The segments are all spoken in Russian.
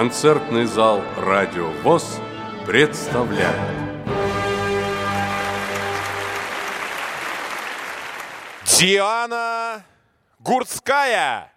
Концертный зал «Радио ВОЗ» представляет Диана Гурцкая.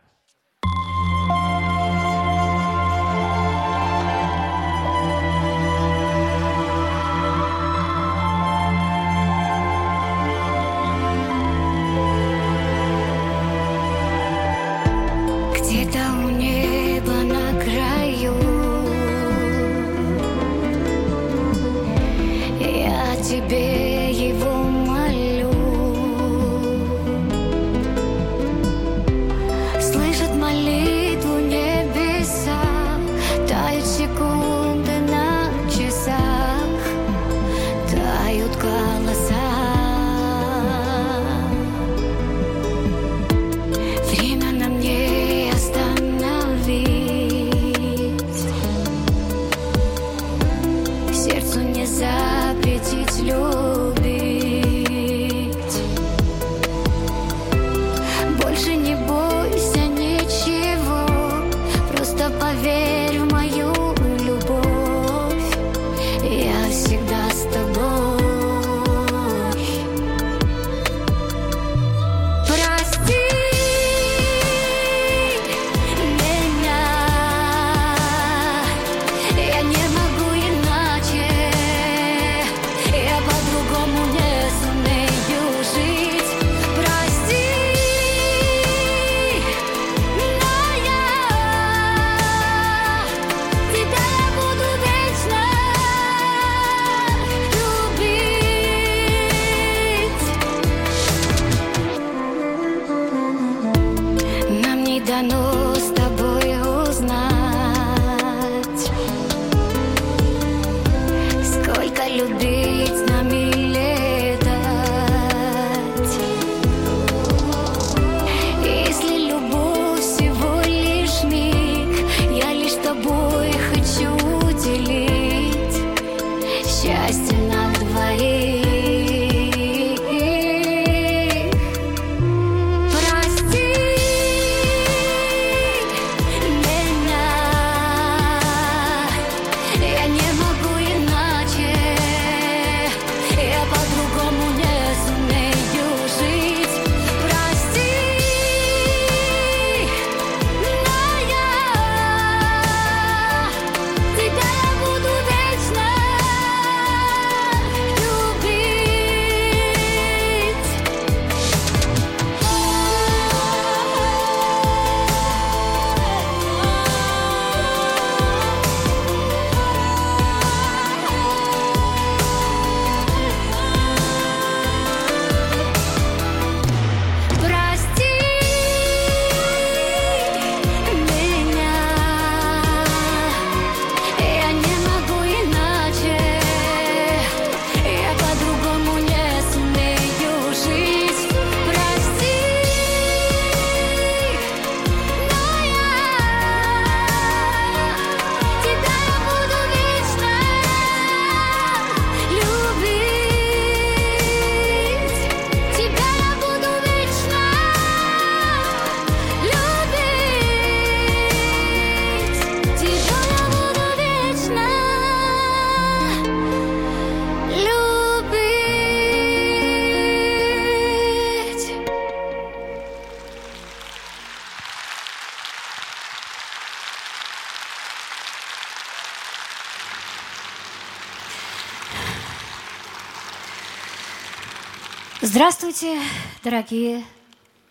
Дорогие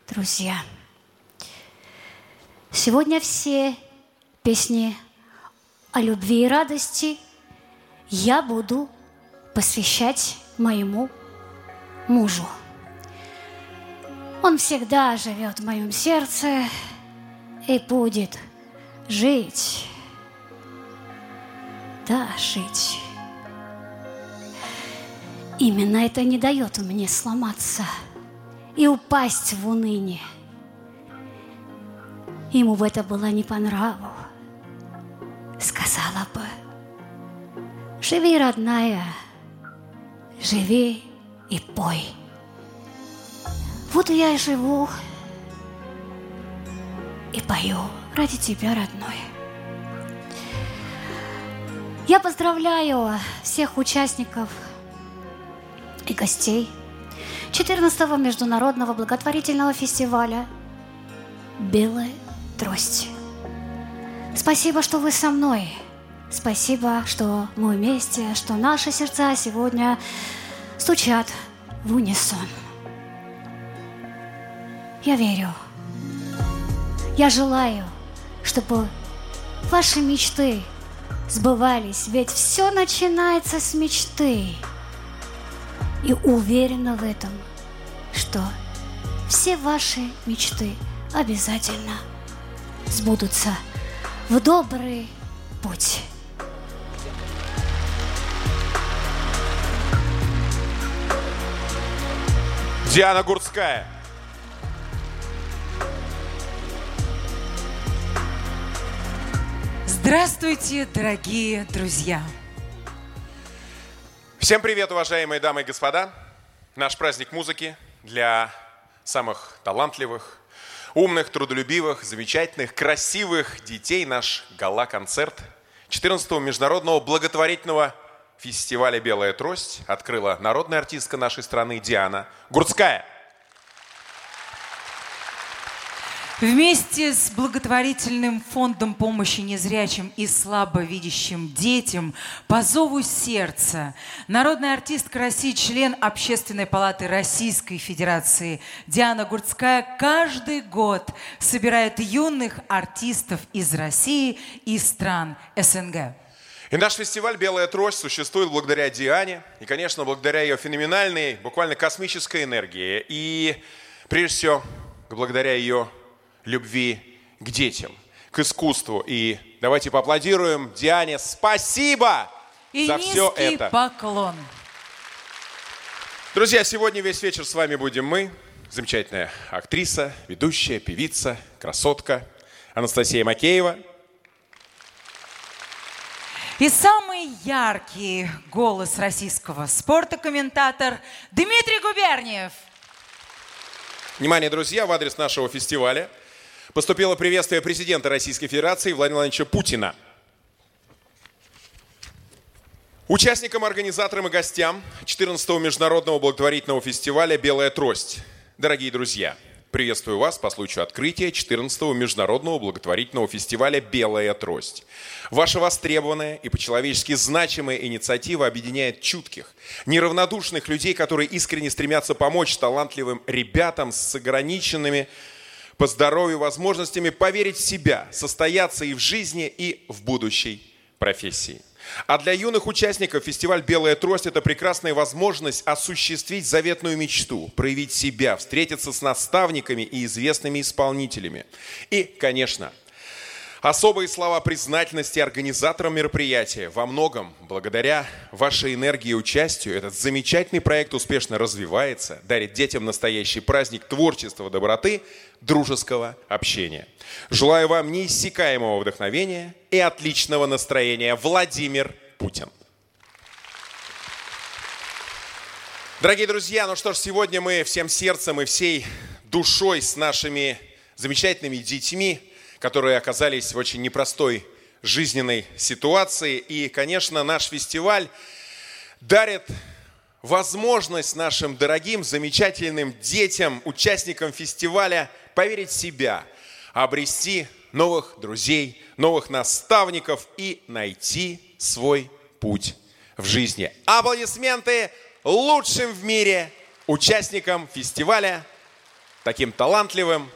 друзья! Сегодня все песни о любви и радости я буду посвящать моему мужу. Он всегда живет в моем сердце и будет жить, да, жить. Именно это не дает мне сломаться и упасть в уныние. Ему бы это было не по нраву. Сказала бы, живи, родная, живи и пой. Вот я и живу и пою ради тебя, родной. Я поздравляю всех участников и гостей 14-го международного благотворительного фестиваля «Белая трость». Спасибо, что вы со мной. Спасибо, что мы вместе, что наши сердца сегодня стучат в унисон. Я верю. Я желаю, чтобы ваши мечты сбывались, ведь все начинается с мечты. И уверена в этом, что все ваши мечты обязательно сбудутся в добрый путь. Диана Гурцкая. Здравствуйте, дорогие друзья! Всем привет, уважаемые дамы и господа. Наш праздник музыки для самых талантливых, умных, трудолюбивых, замечательных, красивых детей. Наш гала-концерт 14-го международного благотворительного фестиваля «Белая трость» открыла народная артистка нашей страны Диана Гурцкая. Вместе с благотворительным фондом помощи незрячим и слабовидящим детям по зову сердца народная артистка России, член Общественной палаты Российской Федерации Диана Гурцкая каждый год собирает юных артистов из России и стран СНГ. И наш фестиваль «Белая трость» существует благодаря Диане и, конечно, благодаря ее феноменальной, буквально космической энергии. И, прежде всего, благодаря ее любви к детям, к искусству. И давайте поаплодируем Диане. Спасибо И за все это. поклон. Друзья, сегодня весь вечер с вами будем мы, замечательная актриса, ведущая, певица, красотка Анастасия Макеева. И самый яркий голос российского спорта комментатор Дмитрий Губерниев. Внимание, друзья, в адрес нашего фестиваля поступило приветствие президента Российской Федерации Владимира Владимировича Путина. Участникам, организаторам и гостям 14-го международного благотворительного фестиваля «Белая трость». Дорогие друзья, приветствую вас по случаю открытия 14-го международного благотворительного фестиваля «Белая трость». Ваша востребованная и по-человечески значимая инициатива объединяет чутких, неравнодушных людей, которые искренне стремятся помочь талантливым ребятам с ограниченными по здоровью возможностями поверить в себя, состояться и в жизни, и в будущей профессии. А для юных участников фестиваль «Белая трость» – это прекрасная возможность осуществить заветную мечту, проявить себя, встретиться с наставниками и известными исполнителями. И, конечно, Особые слова признательности организаторам мероприятия. Во многом, благодаря вашей энергии и участию, этот замечательный проект успешно развивается, дарит детям настоящий праздник творчества, доброты, дружеского общения. Желаю вам неиссякаемого вдохновения и отличного настроения. Владимир Путин. Дорогие друзья, ну что ж, сегодня мы всем сердцем и всей душой с нашими замечательными детьми, которые оказались в очень непростой жизненной ситуации. И, конечно, наш фестиваль дарит возможность нашим дорогим, замечательным детям, участникам фестиваля поверить в себя, обрести новых друзей, новых наставников и найти свой путь в жизни. Аплодисменты лучшим в мире участникам фестиваля, таким талантливым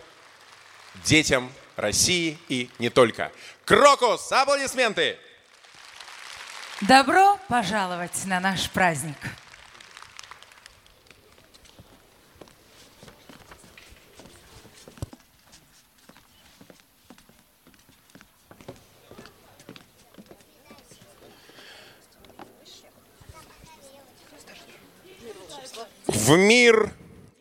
детям России и не только. Крокус, аплодисменты! Добро пожаловать на наш праздник. В мир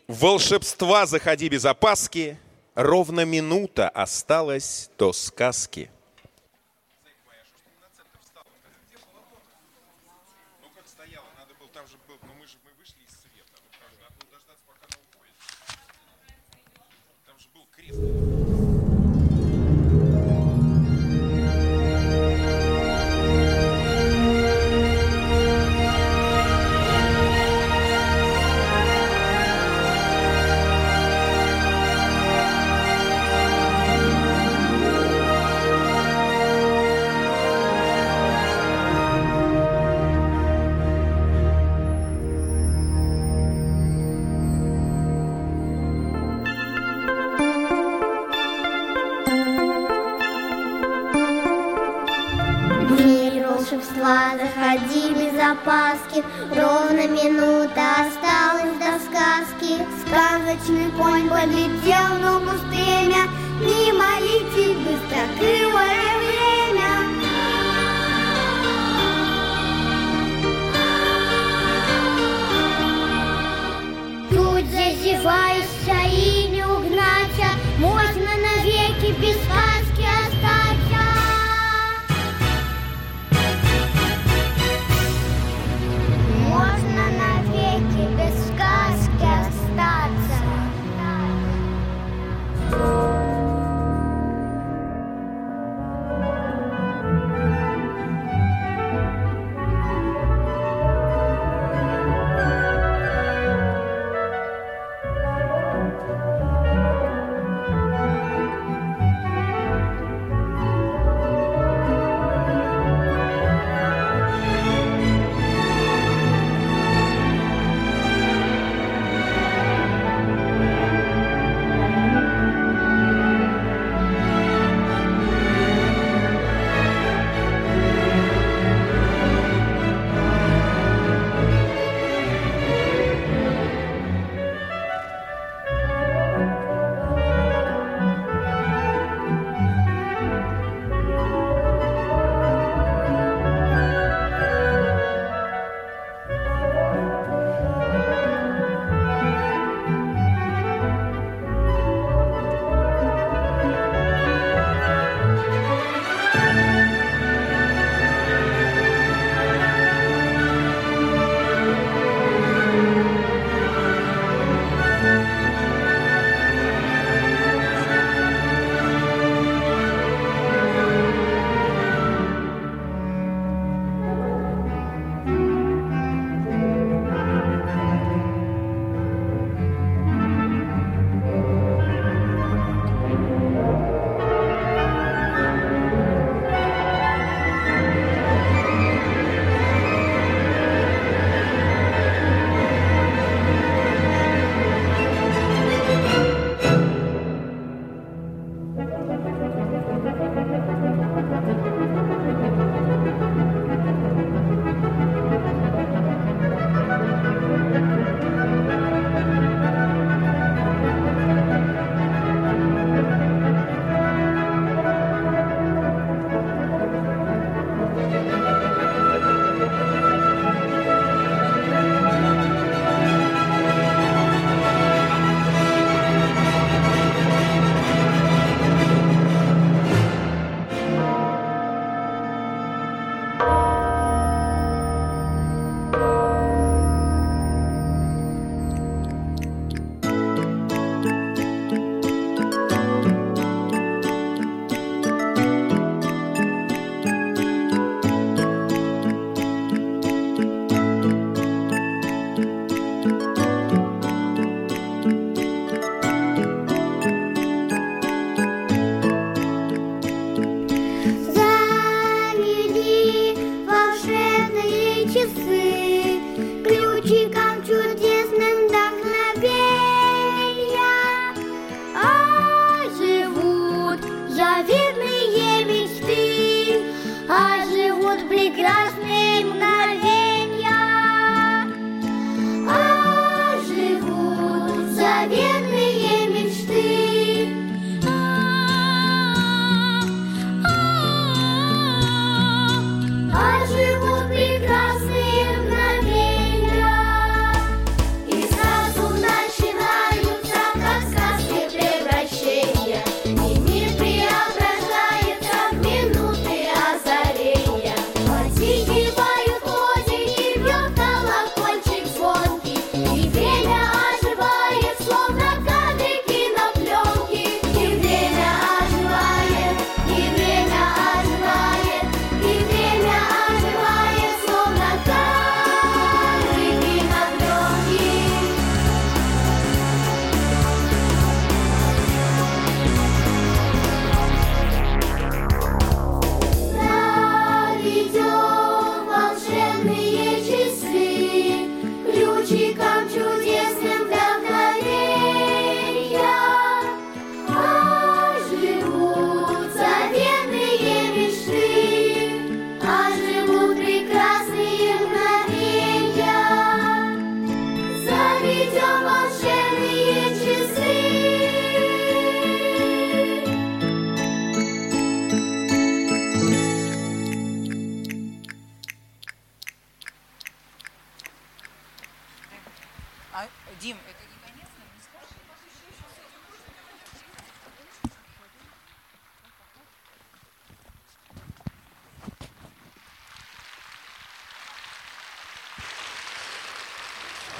волшебства заходи без опаски, Ровно минута осталась до сказки. Запаски. Ровно минута осталась до сказки. Сказочный конь полетел, но пустыня мимо летит быстрокрылое время. Тут зазевает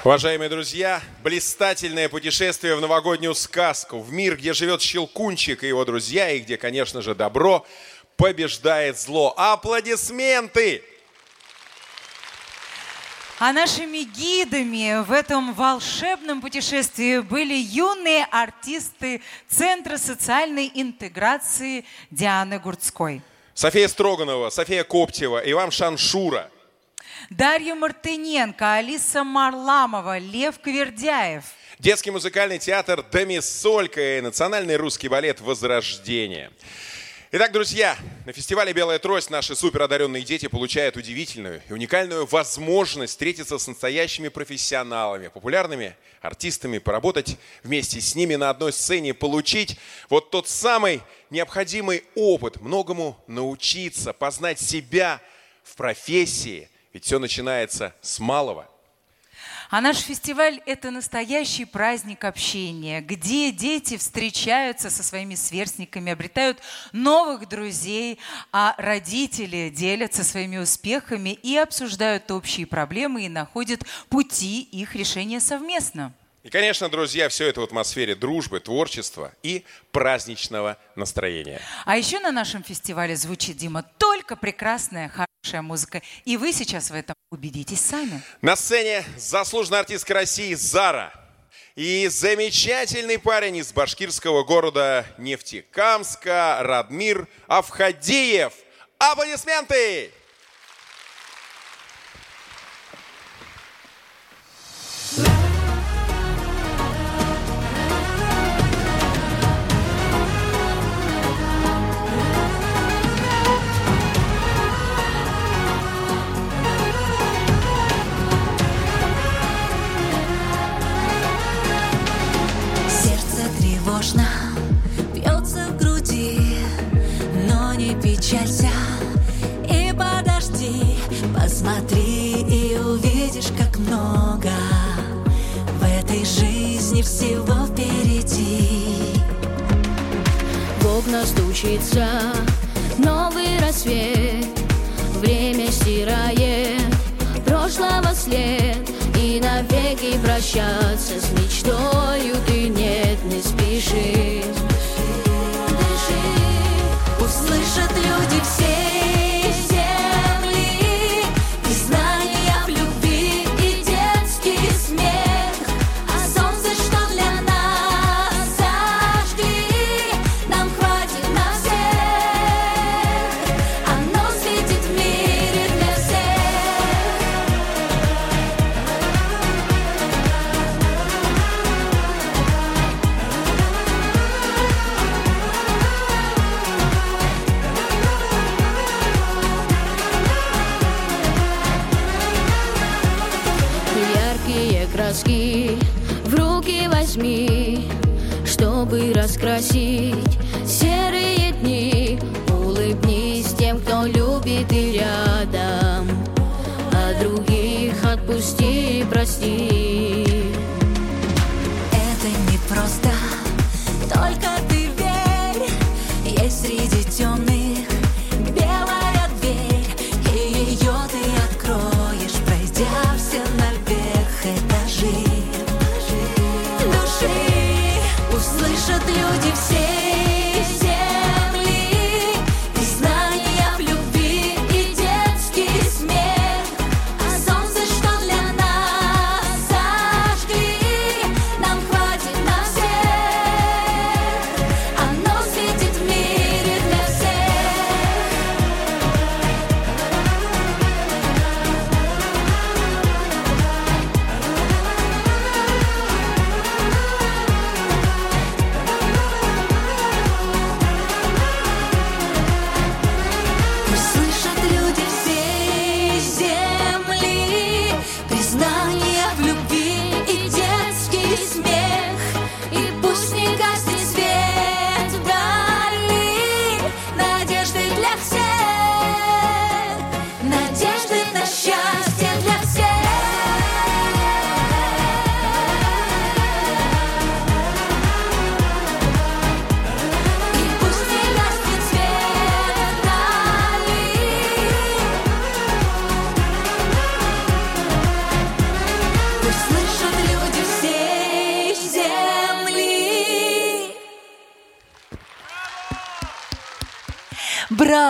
Уважаемые друзья, блистательное путешествие в новогоднюю сказку, в мир, где живет Щелкунчик и его друзья, и где, конечно же, добро побеждает зло. Аплодисменты! А нашими гидами в этом волшебном путешествии были юные артисты Центра социальной интеграции Дианы Гурцкой. София Строганова, София Коптева, Иван Шаншура. Дарья Мартыненко, Алиса Марламова, Лев Квердяев. Детский музыкальный театр «Домисолька» и Национальный русский балет «Возрождение». Итак, друзья, на фестивале «Белая трость» наши суперодаренные дети получают удивительную и уникальную возможность встретиться с настоящими профессионалами, популярными артистами, поработать вместе с ними на одной сцене, получить вот тот самый необходимый опыт, многому научиться, познать себя в профессии. Ведь все начинается с малого – А наш фестиваль – это настоящий праздник общения, где дети встречаются со своими сверстниками, обретают новых друзей, а родители делятся своими успехами и обсуждают общие проблемы и находят пути их решения совместно. И, конечно, друзья, все это в атмосфере дружбы, творчества и праздничного настроения. А еще на нашем фестивале звучит, Дима, только прекрасная, хорошая музыка. И вы сейчас в этом убедитесь сами. На сцене заслуженная артистка России Зара и замечательный парень из башкирского города Нефтекамска Радмир Авхадиев. Аплодисменты! Сердце тревожно бьется в груди, но не печалься. И подожди, посмотри и увидишь, как много в этой жизни всего впереди. В окна стучится новый рассвет. Время стирает прошлого след. И навеки прощаться с мечтою ты нет, не спеши прости. Это не просто, только ты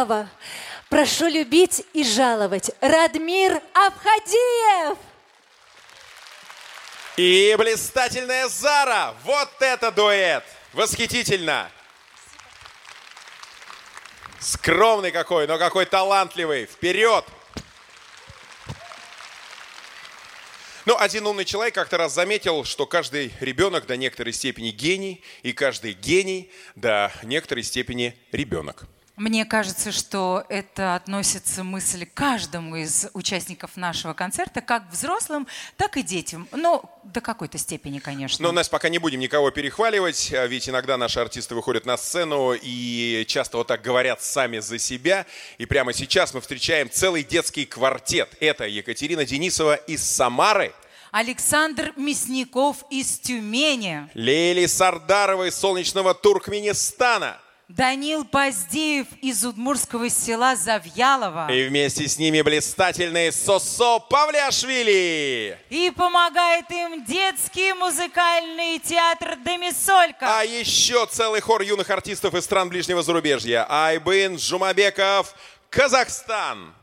Браво! Прошу любить и жаловать. Радмир Абхадиев! И блистательная Зара. Вот это дуэт. Восхитительно. Скромный какой, но какой талантливый. Вперед. Ну, один умный человек как-то раз заметил, что каждый ребенок до некоторой степени гений, и каждый гений до некоторой степени ребенок. Мне кажется, что это относится мысль к каждому из участников нашего концерта, как взрослым, так и детям. Ну, до какой-то степени, конечно. Но, Настя, пока не будем никого перехваливать, а ведь иногда наши артисты выходят на сцену и часто вот так говорят сами за себя. И прямо сейчас мы встречаем целый детский квартет. Это Екатерина Денисова из Самары, Александр Мясников из Тюмени, Лели Сардарова из солнечного Туркменистана. Данил Поздеев из удмурского села Завьялова. И вместе с ними блистательный Сосо Павлиашвили. И помогает им детский музыкальный театр Демисолька. А еще целый хор юных артистов из стран ближнего зарубежья. Айбын Жумабеков, Казахстан.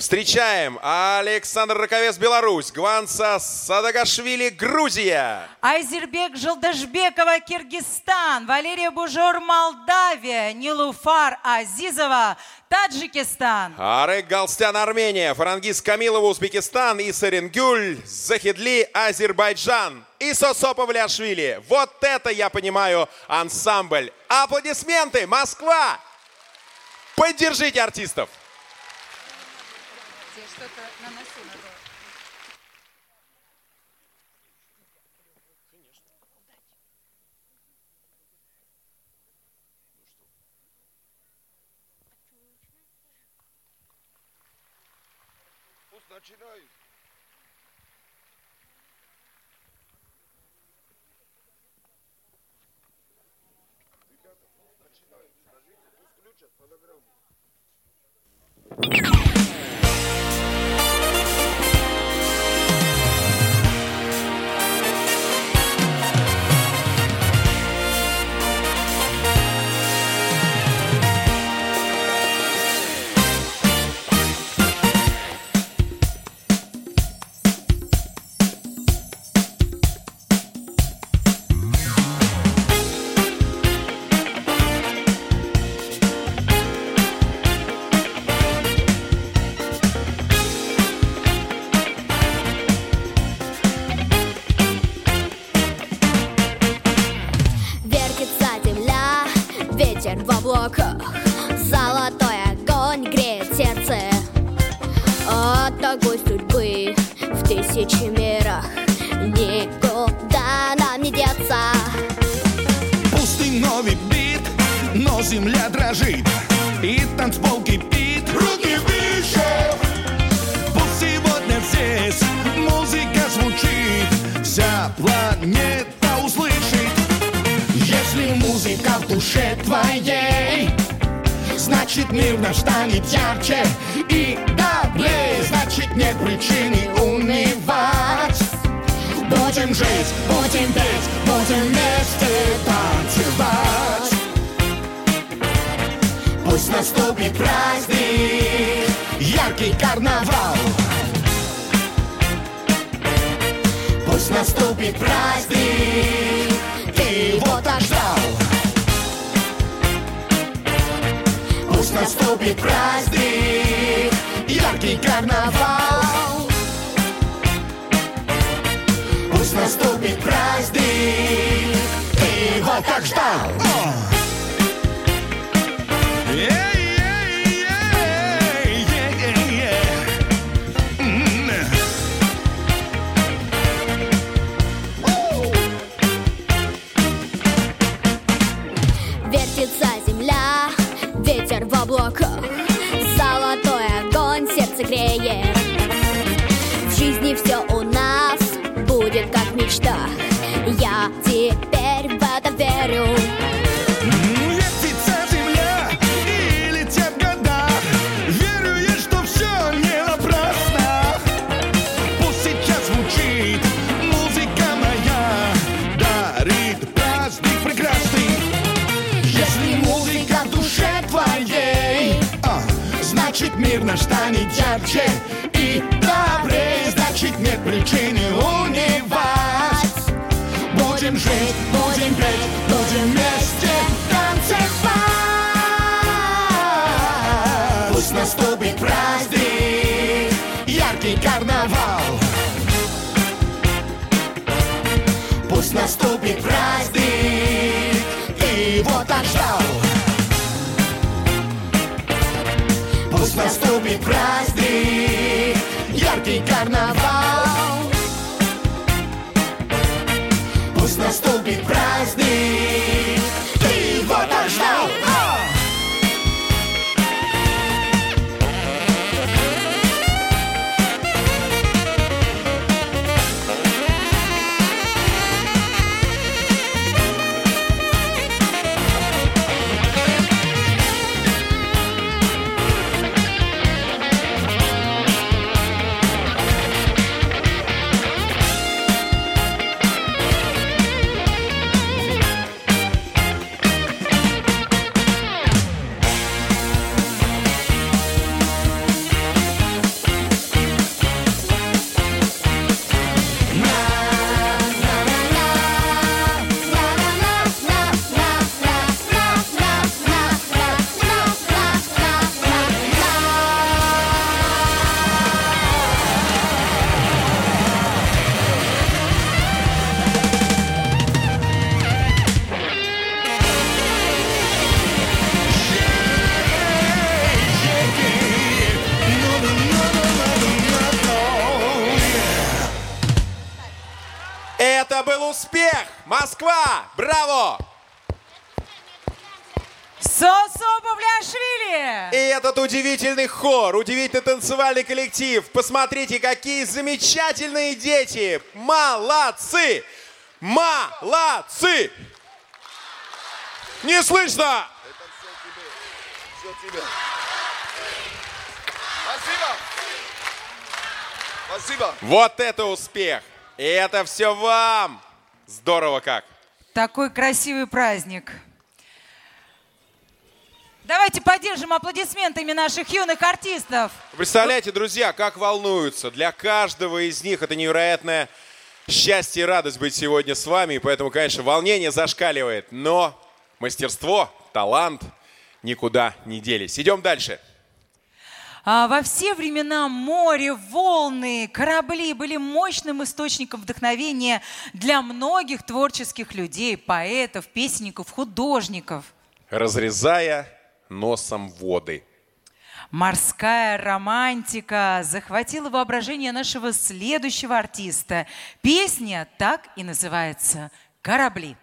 Встречаем Александр Раковец, Беларусь, Гванца Садагашвили, Грузия. Айзербек Желдашбекова, Киргизстан. Валерия Бужор, Молдавия. Нилуфар Азизова, Таджикистан. Арек Галстян, Армения, Фарангиз Камилова, Узбекистан, и Саренгюль, Захидли, Азербайджан. И Сосо Павлиашвили. Вот это, я понимаю, ансамбль. Аплодисменты, Москва! Поддержите артистов. you. Пусть наступит хор, удивительный танцевальный коллектив. Посмотрите, какие замечательные дети! Молодцы! Молодцы! Не слышно! Вот это успех! И это все вам! Здорово как! Такой красивый праздник. Давайте поддержим аплодисментами наших юных артистов. Представляете, друзья, как волнуются. Для каждого из них это невероятное счастье и радость быть сегодня с вами. И поэтому, конечно, волнение зашкаливает. Но мастерство, талант никуда не делись. Идем дальше. А, Во все времена море, волны, корабли были мощным источником вдохновения для многих творческих людей, поэтов, песенников, художников. Разрезая носом воды. Морская романтика захватила воображение нашего следующего артиста. Песня так и называется «Корабли».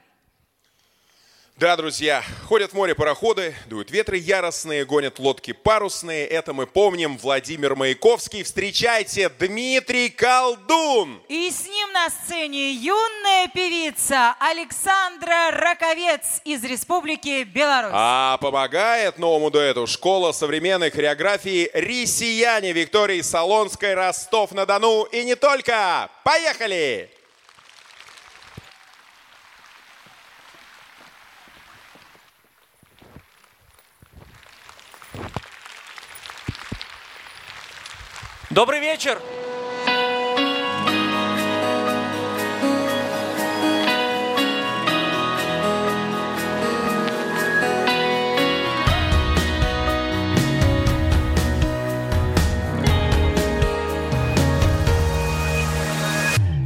Да, друзья, ходят в море пароходы, дуют ветры яростные, гонят лодки парусные. Это мы помним. Владимир Маяковский. Встречайте, Дмитрий Колдун. И с ним на сцене юная певица Александра Раковец из Республики Беларусь. А помогает новому дуэту школа современной хореографии «Рисияне» Виктории Солонской, Ростов-на-Дону и не только. Поехали! Добрый вечер!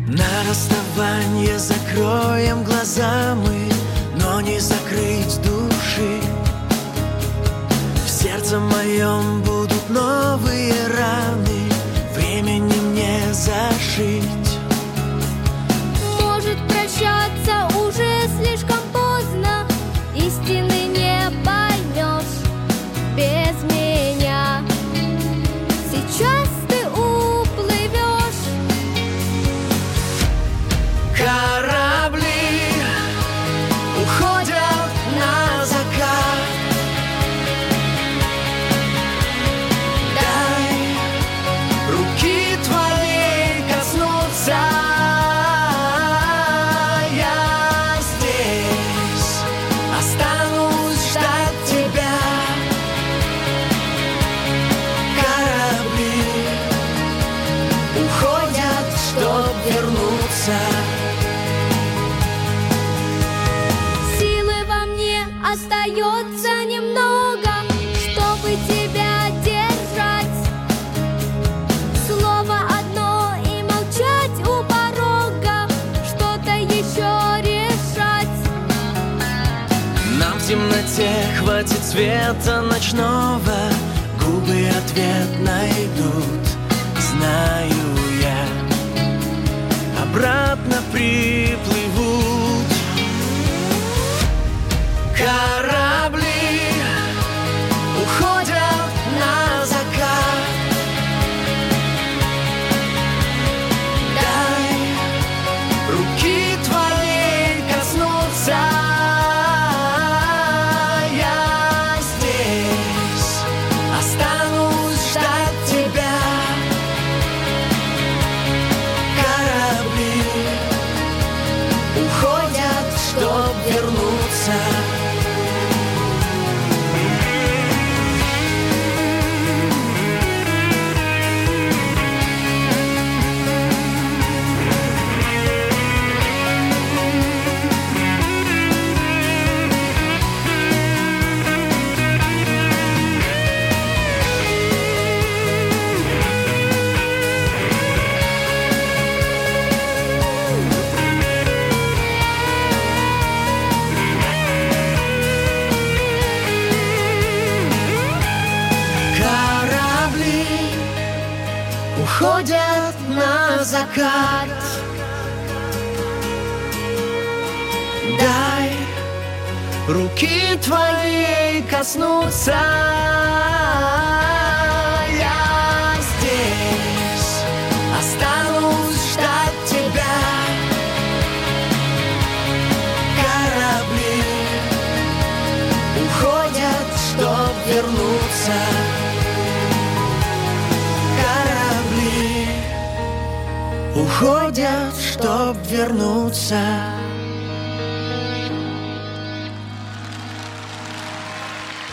На расставание закроем глаза мы, но не закрыть души. В сердце моем будут новые раны, зашить. Света ночного твоей коснуться. Я здесь останусь ждать тебя. Корабли уходят, чтоб вернуться. Корабли уходят, чтоб вернуться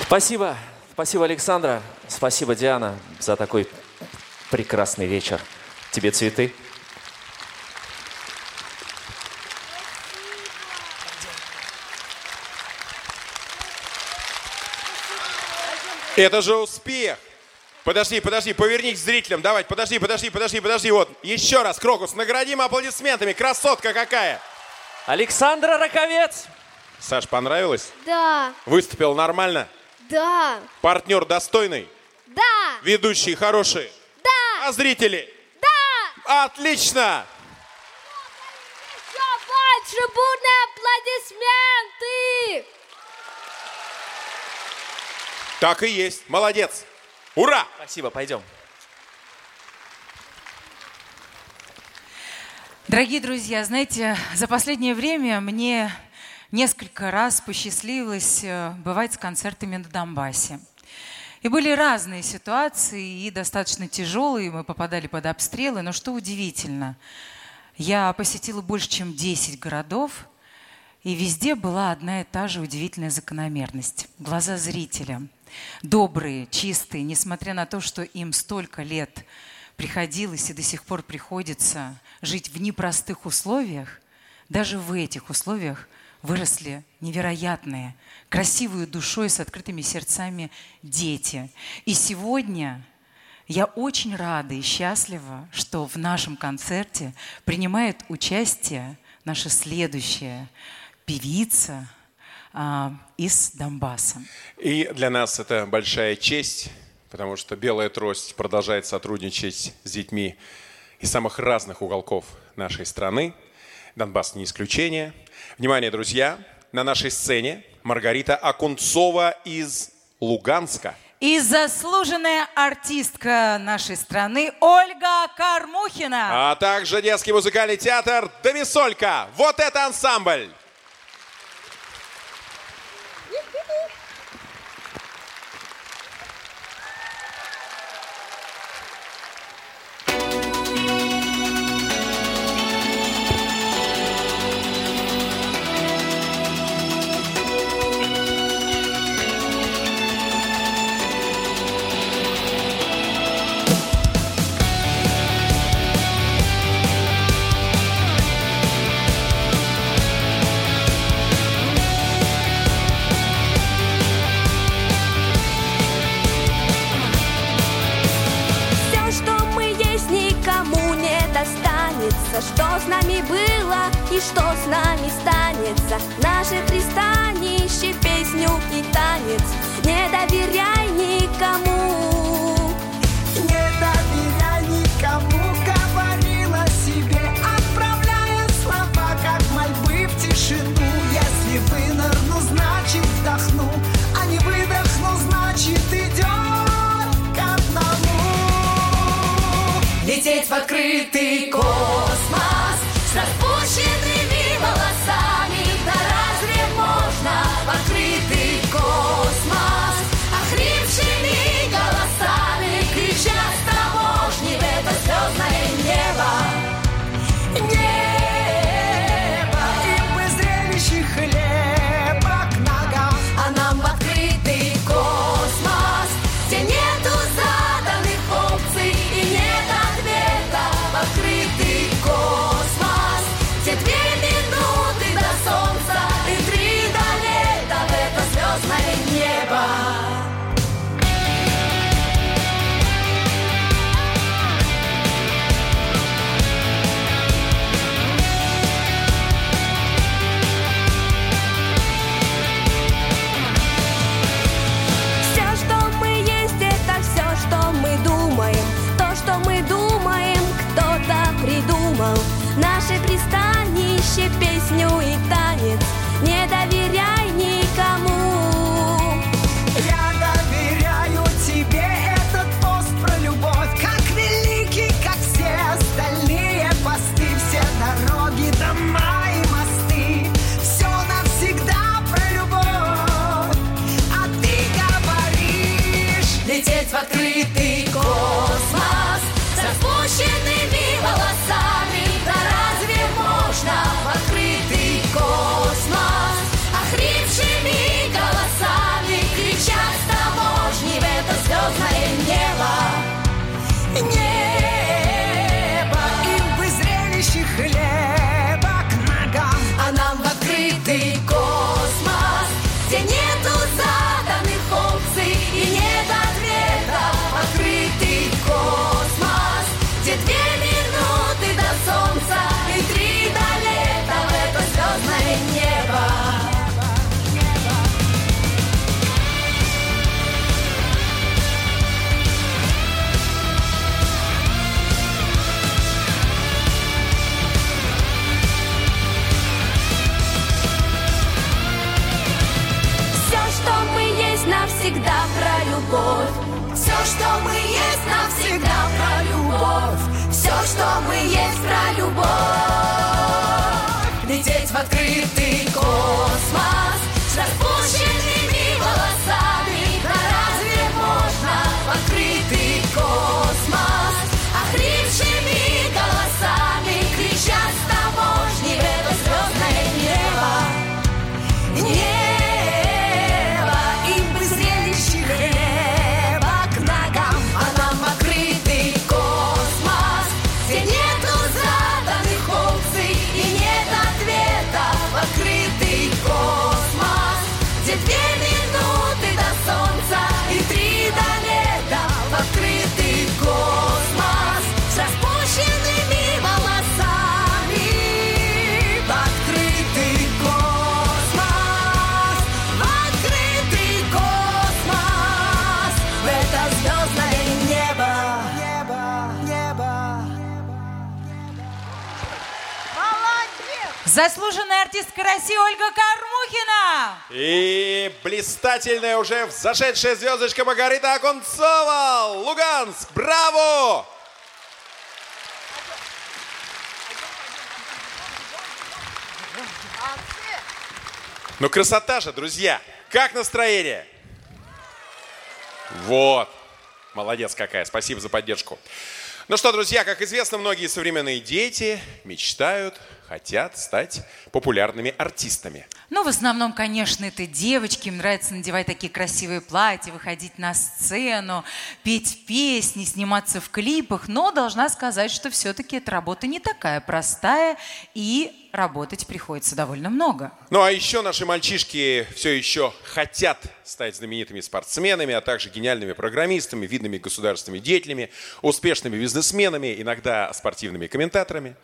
Спасибо. Спасибо, Александра. Спасибо, Диана, за такой прекрасный вечер. Тебе цветы. Это же успех! Подожди, подожди, повернись к зрителям. Давай, подожди, подожди, подожди, подожди. Вот, еще раз, Крокус, наградим аплодисментами. Красотка какая! Александра Раковец! Саш, понравилось? Да, Выступил нормально? Да, Партнер достойный? да, Ведущие хорошие? да, А зрители? да! Отлично! Еще больше бурные аплодисменты! Так и есть. Молодец. Ура! Спасибо, пойдем. Дорогие друзья, знаете, за последнее время мне несколько раз посчастливилось э, бывать с концертами на Донбассе. И были разные ситуации, и достаточно тяжелые, мы попадали под обстрелы, но что удивительно, я посетила больше, чем 10 городов, и везде была одна и та же удивительная закономерность. Глаза зрителя. Добрые, чистые, несмотря на то, что им столько лет приходилось и до сих пор приходится жить в непростых условиях, даже в этих условиях выросли невероятные, красивые душой с открытыми сердцами дети. И сегодня я очень рада и счастлива, что в нашем концерте принимает участие наша следующая певица а, из Донбасса. И для нас это большая честь, потому что «Белая трость» продолжает сотрудничать с детьми из самых разных уголков нашей страны. Донбасс не исключение. Внимание, друзья, на нашей сцене Маргарита Акунцова из Луганска. И заслуженная артистка нашей страны Ольга Кармухина. А также детский музыкальный театр «Домисолька». Вот это ансамбль! артистка краси Ольга Кармухина. И блистательная уже взошедшая звездочка Магарита Акунцова. Луганск, браво! Ну красота же, друзья. Как настроение? Вот. Молодец какая. Спасибо за поддержку. Ну что, друзья, как известно, многие современные дети мечтают хотят стать популярными артистами? Ну, в основном, конечно, это девочки. Им нравится надевать такие красивые платья, выходить на сцену, петь песни, сниматься в клипах. Но должна сказать, что все-таки эта работа не такая простая и работать приходится довольно много. Ну а еще наши мальчишки все еще хотят стать знаменитыми спортсменами, а также гениальными программистами, видными государственными деятелями, успешными бизнесменами, иногда спортивными комментаторами.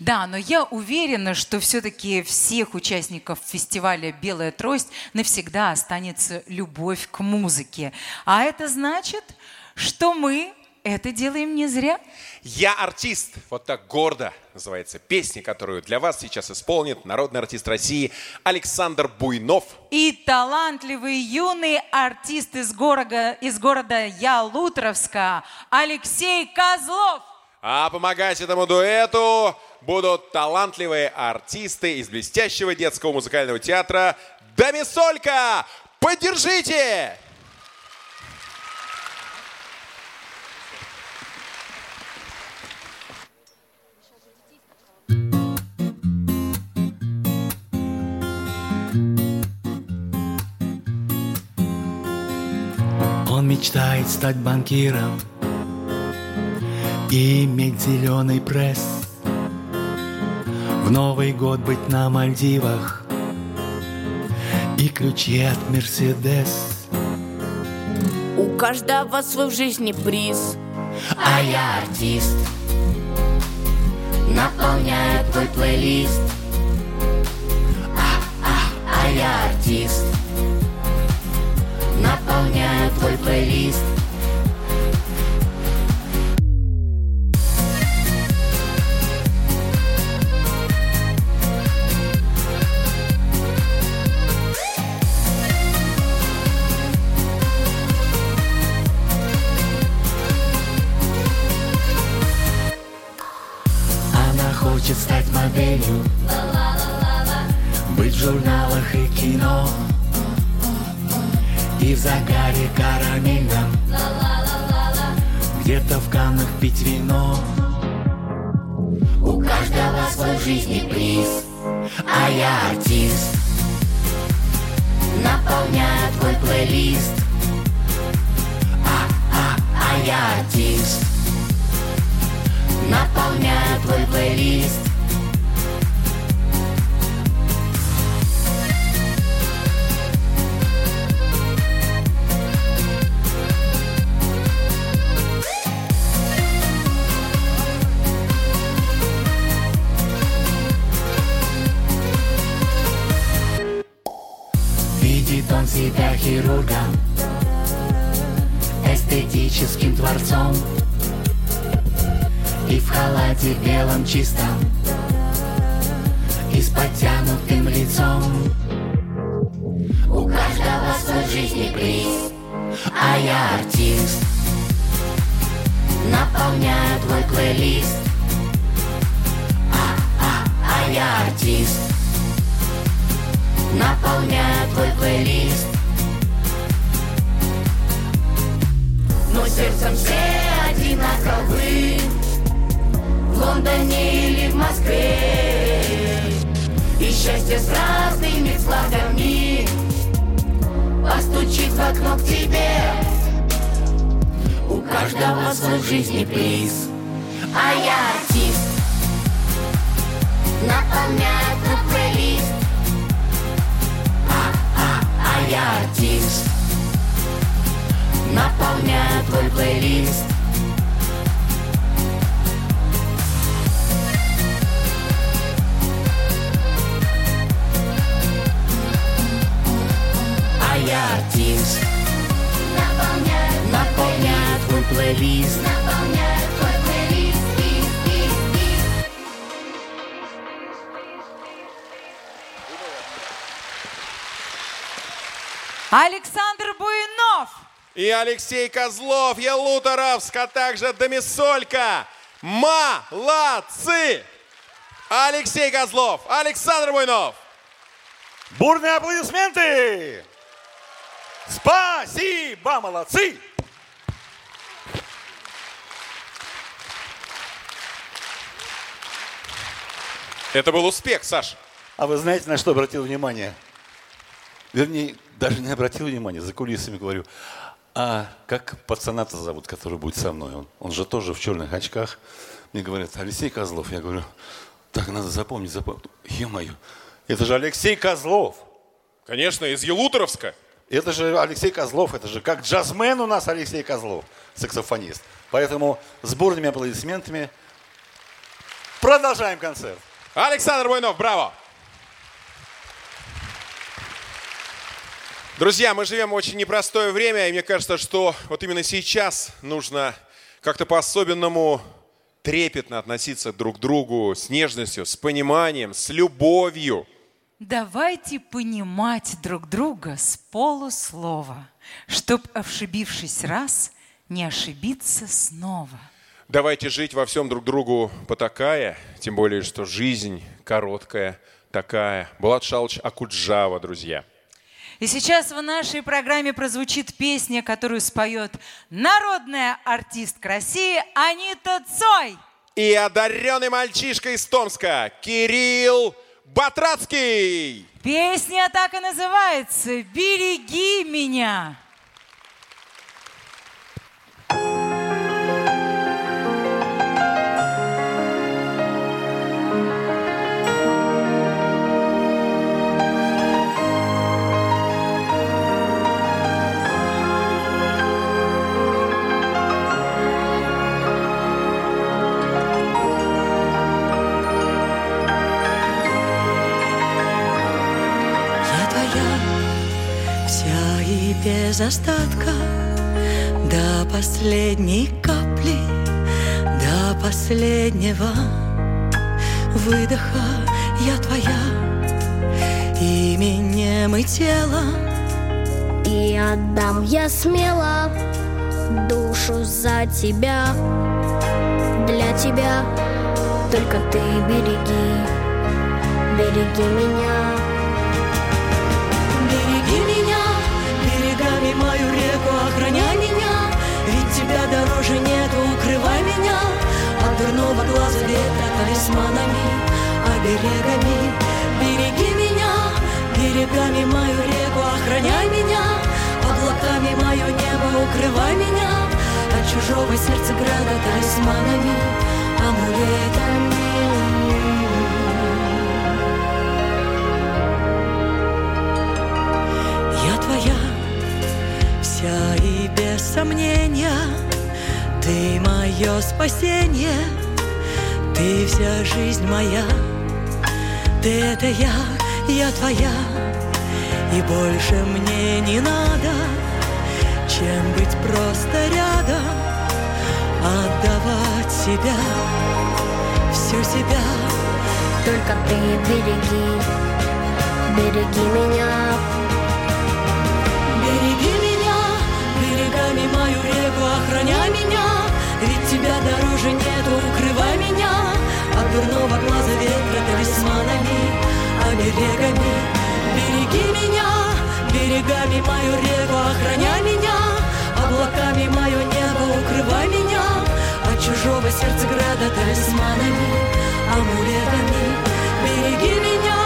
Да, но я уверена, что все-таки всех участников фестиваля «Белая трость» навсегда останется любовь к музыке. А это значит, что мы это делаем не зря. Я артист. Вот так гордо называется песня, которую для вас сейчас исполнит народный артист России Александр Буйнов. И талантливый юный артист из города, из города Ялутровска Алексей Козлов. А помогать этому дуэту будут талантливые артисты из блестящего детского музыкального театра «Домисолька». Поддержите! Он мечтает стать банкиром и иметь зеленый пресс. В Новый год быть на Мальдивах. И ключи от Мерседес. У каждого свой в жизни приз. А я артист, Наполняю твой плейлист. А я артист, Наполняю твой плейлист моделью, быть в журналах и кино, и в загаре карамельном, где-то в Каннах пить вино. У каждого свой жизни приз. А я артист, Наполняю твой плейлист. А я артист, Наполняю твой плейлист халате белом чистом, Алексей Козлов, Ялуторовск, а также Домисолька. Молодцы! Алексей Козлов, Александр Буйнов. Бурные аплодисменты! Спасибо, молодцы! Это был успех, Саш. А вы знаете, на что обратил внимание? Вернее, даже не обратил внимания, за кулисами говорю. А как пацана-то зовут, который будет со мной? Он, он же тоже в черных очках. Мне говорят, Алексей Козлов. Я говорю, так надо запомнить, запомнить. Ё-моё, это же Алексей Козлов. Конечно, из Елуторовска. Это же Алексей Козлов, это же как джазмен у нас Алексей Козлов, саксофонист. Поэтому с бурными аплодисментами Продолжаем концерт. Александр Буйнов, браво! Друзья, мы живем в очень непростое время, и мне кажется, что вот именно сейчас нужно как-то по-особенному трепетно относиться друг к другу с нежностью, с пониманием, с любовью. Давайте понимать друг друга с полуслова, чтоб, ошибившись раз, не ошибиться снова. Давайте жить во всем друг другу потакая, тем более, что жизнь короткая такая. Булат Шалыч Акуджава, друзья. И сейчас в нашей программе прозвучит песня, которую споет народная артистка России Анита Цой. И одаренный мальчишка из Томска Кирилл Батрацкий. Песня так и называется «Береги меня». Вся и без остатка До последней капли, до последнего выдоха. Я твоя именем и телом. И отдам я смело душу за тебя Для тебя. Только ты береги, береги меня тебя дороже нету, укрывай меня От дурного глаза ветра талисманами Оберегами. Береги меня, берегами мою реку охраняй меня Облаками мое небо укрывай меня От чужого сердца града талисманами Амулетами без сомнения. Ты мое спасение, ты вся жизнь моя. Ты это я, я твоя И больше мне не надо Чем быть просто рядом Отдавать себя, всю себя. Только ты береги, береги меня мою реку охраняй меня. Ведь тебя дороже нету, укрывай меня. От дурного глаза ветра талисманами, оберегами Береги меня, берегами мою реку охраняй меня. Облаками мое небо укрывай меня. От чужого сердца града талисманами, амулетами. Береги меня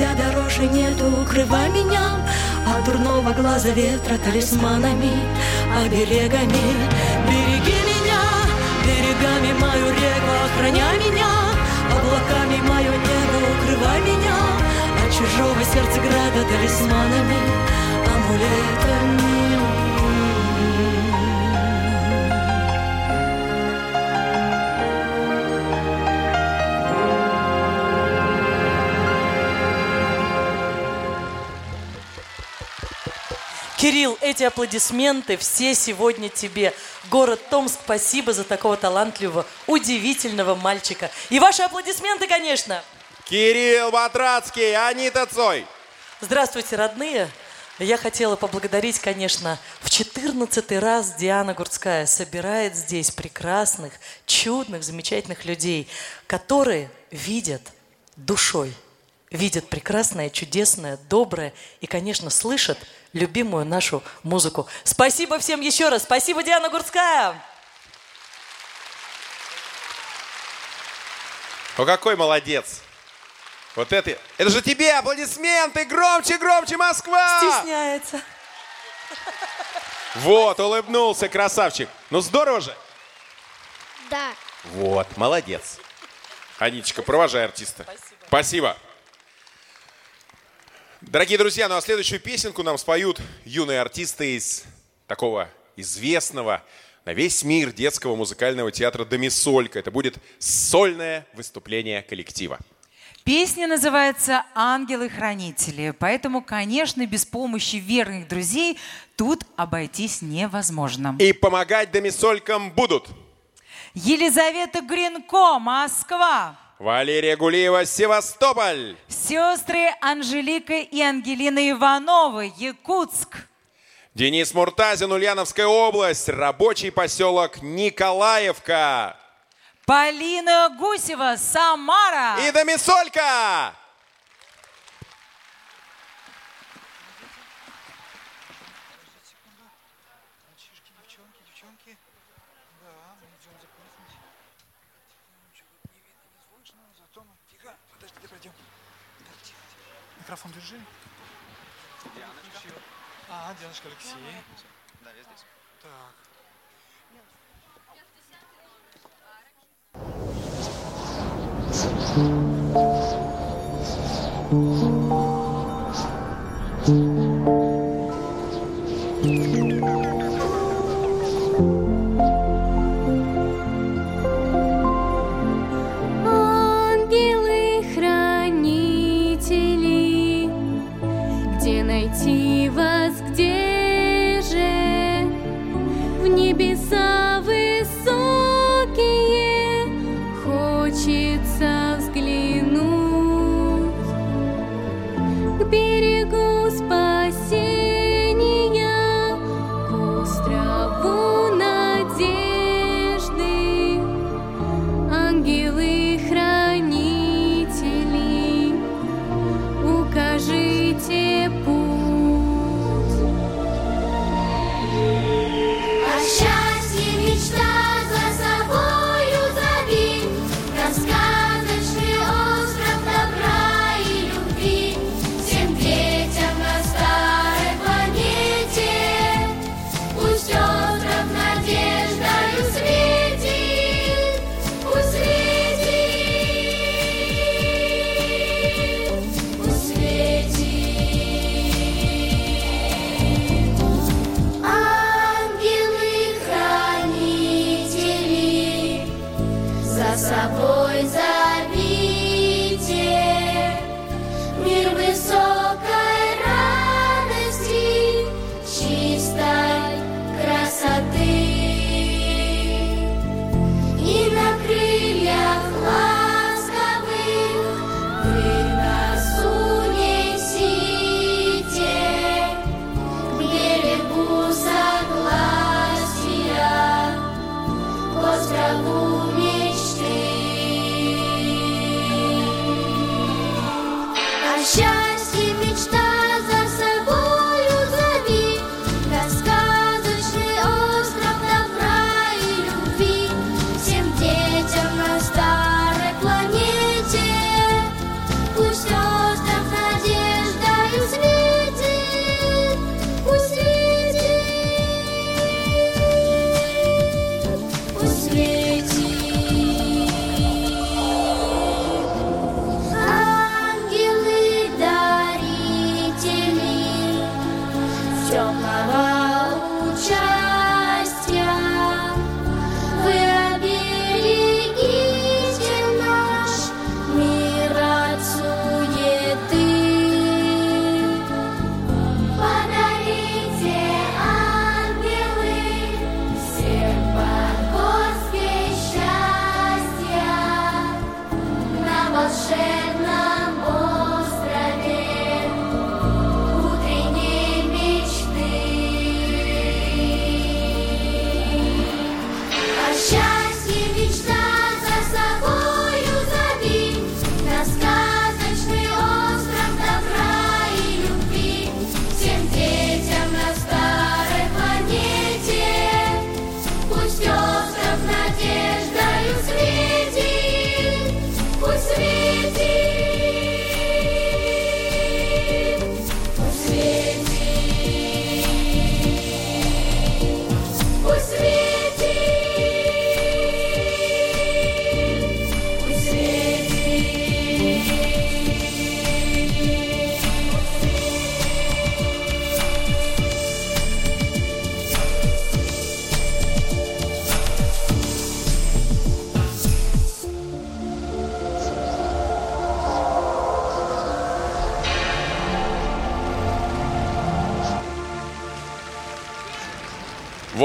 тебя дороже нету, укрывай меня От дурного глаза ветра талисманами, оберегами. Береги меня, берегами мою реку охраняй меня. Облаками мое небо укрывай меня От чужого сердца града талисманами, амулетами Кирилл, эти аплодисменты все сегодня тебе. Город Томск, спасибо за такого талантливого, удивительного мальчика. И ваши аплодисменты, конечно. Кирилл Батрацкий, Анита Цой. Здравствуйте, родные. Я хотела поблагодарить, конечно, в 14 раз Диана Гурцкая собирает здесь прекрасных, чудных, замечательных людей, которые видят душой, видят прекрасное, чудесное, доброе и, конечно, слышат любимую нашу музыку. Спасибо всем еще раз. Спасибо, Диана Гурцкая. О, какой молодец. Вот это, это же тебе аплодисменты, громче, громче, Москва! Стесняется. Вот, улыбнулся, красавчик. Ну здорово же. Да. Вот, молодец. Анечка, провожай артиста. Спасибо. Дорогие друзья, ну а следующую песенку нам споют юные артисты из такого известного на весь мир детского музыкального театра «Домисолька». Это будет сольное выступление коллектива. Песня называется «Ангелы-хранители», поэтому, конечно, без помощи верных друзей тут обойтись невозможно. И помогать домисолькам будут Елизавета Гринко, Москва. Валерия Гулиева, Севастополь. Сестры Анжелика и Ангелина Ивановы, Якутск. Денис Муртазин, Ульяновская область, рабочий поселок Николаевка. Полина Гусева, Самара. И Домисолька. Микрофон держи. А, Дианочка Алексей. Да, я здесь. Так. Ангелы-хранители,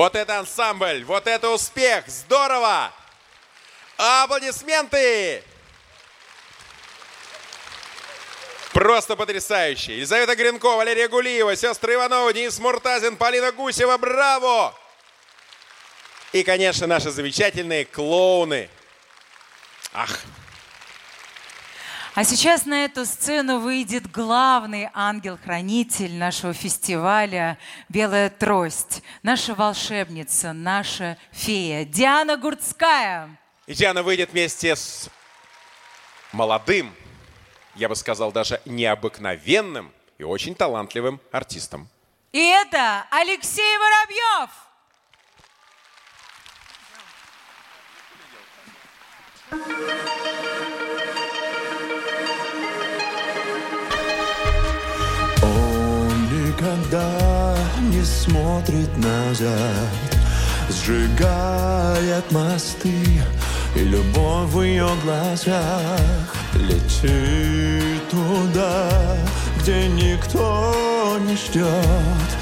Вот это ансамбль, вот это успех, здорово! Аплодисменты! Просто потрясающе. Елизавета Гринко, Валерия Гулиева, сестры Иванова, Денис Муртазин, Полина Гусева, браво! И, конечно, наши замечательные клоуны. А сейчас на эту сцену выйдет главный ангел-хранитель нашего фестиваля «Белая трость», наша волшебница, наша фея Диана Гурцкая. И Диана выйдет вместе с молодым, я бы сказал, даже необыкновенным и очень талантливым артистом. И это Алексей Воробьев. Он никогда не смотрит назад. Сжигает мосты и любовь в ее глазах. Летит туда, где никто не ждет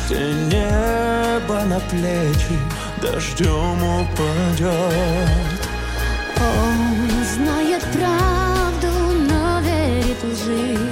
Где небо на плечи дождем упадет Он знает правду, но верит лжи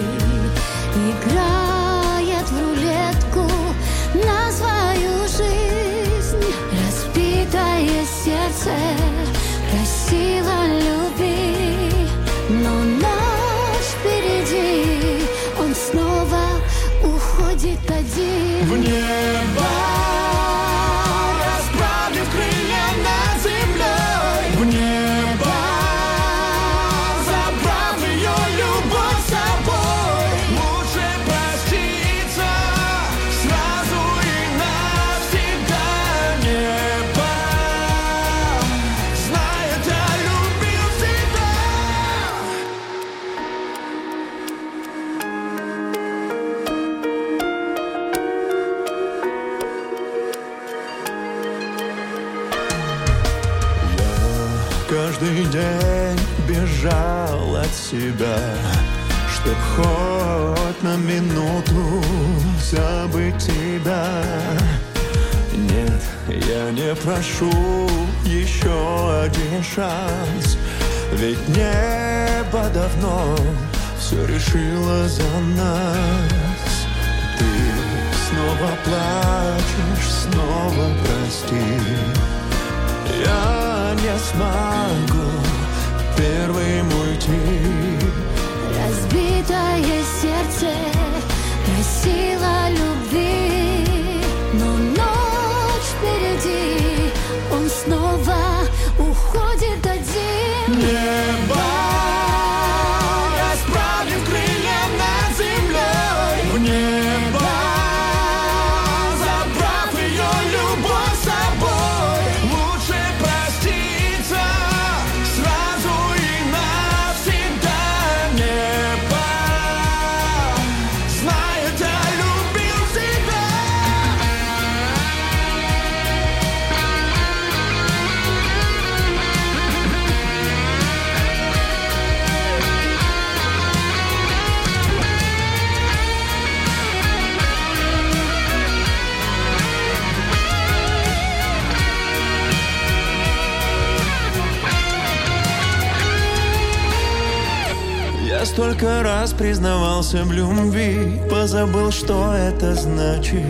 прошу еще один шанс, Ведь небо давно все решило за нас. Ты снова плачешь, снова прости. Я не смогу первым уйти. Разбитое сердце просило Я столько раз признавался в любви Позабыл, что это значит.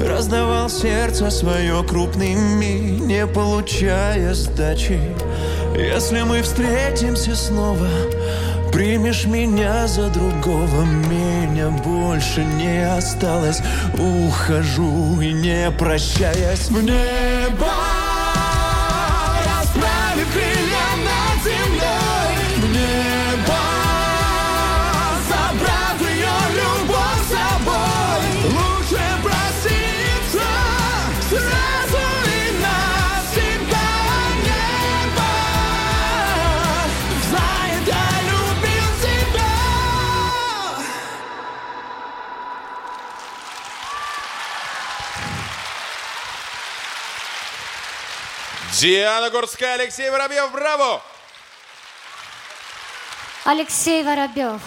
Раздавал сердце свое крупными Не получая сдачи. Если мы встретимся снова Примешь меня за другого Меня больше не осталось. Ухожу и не прощаясь В Диана Гурская, Алексей Воробьев, браво! Алексей Воробьев,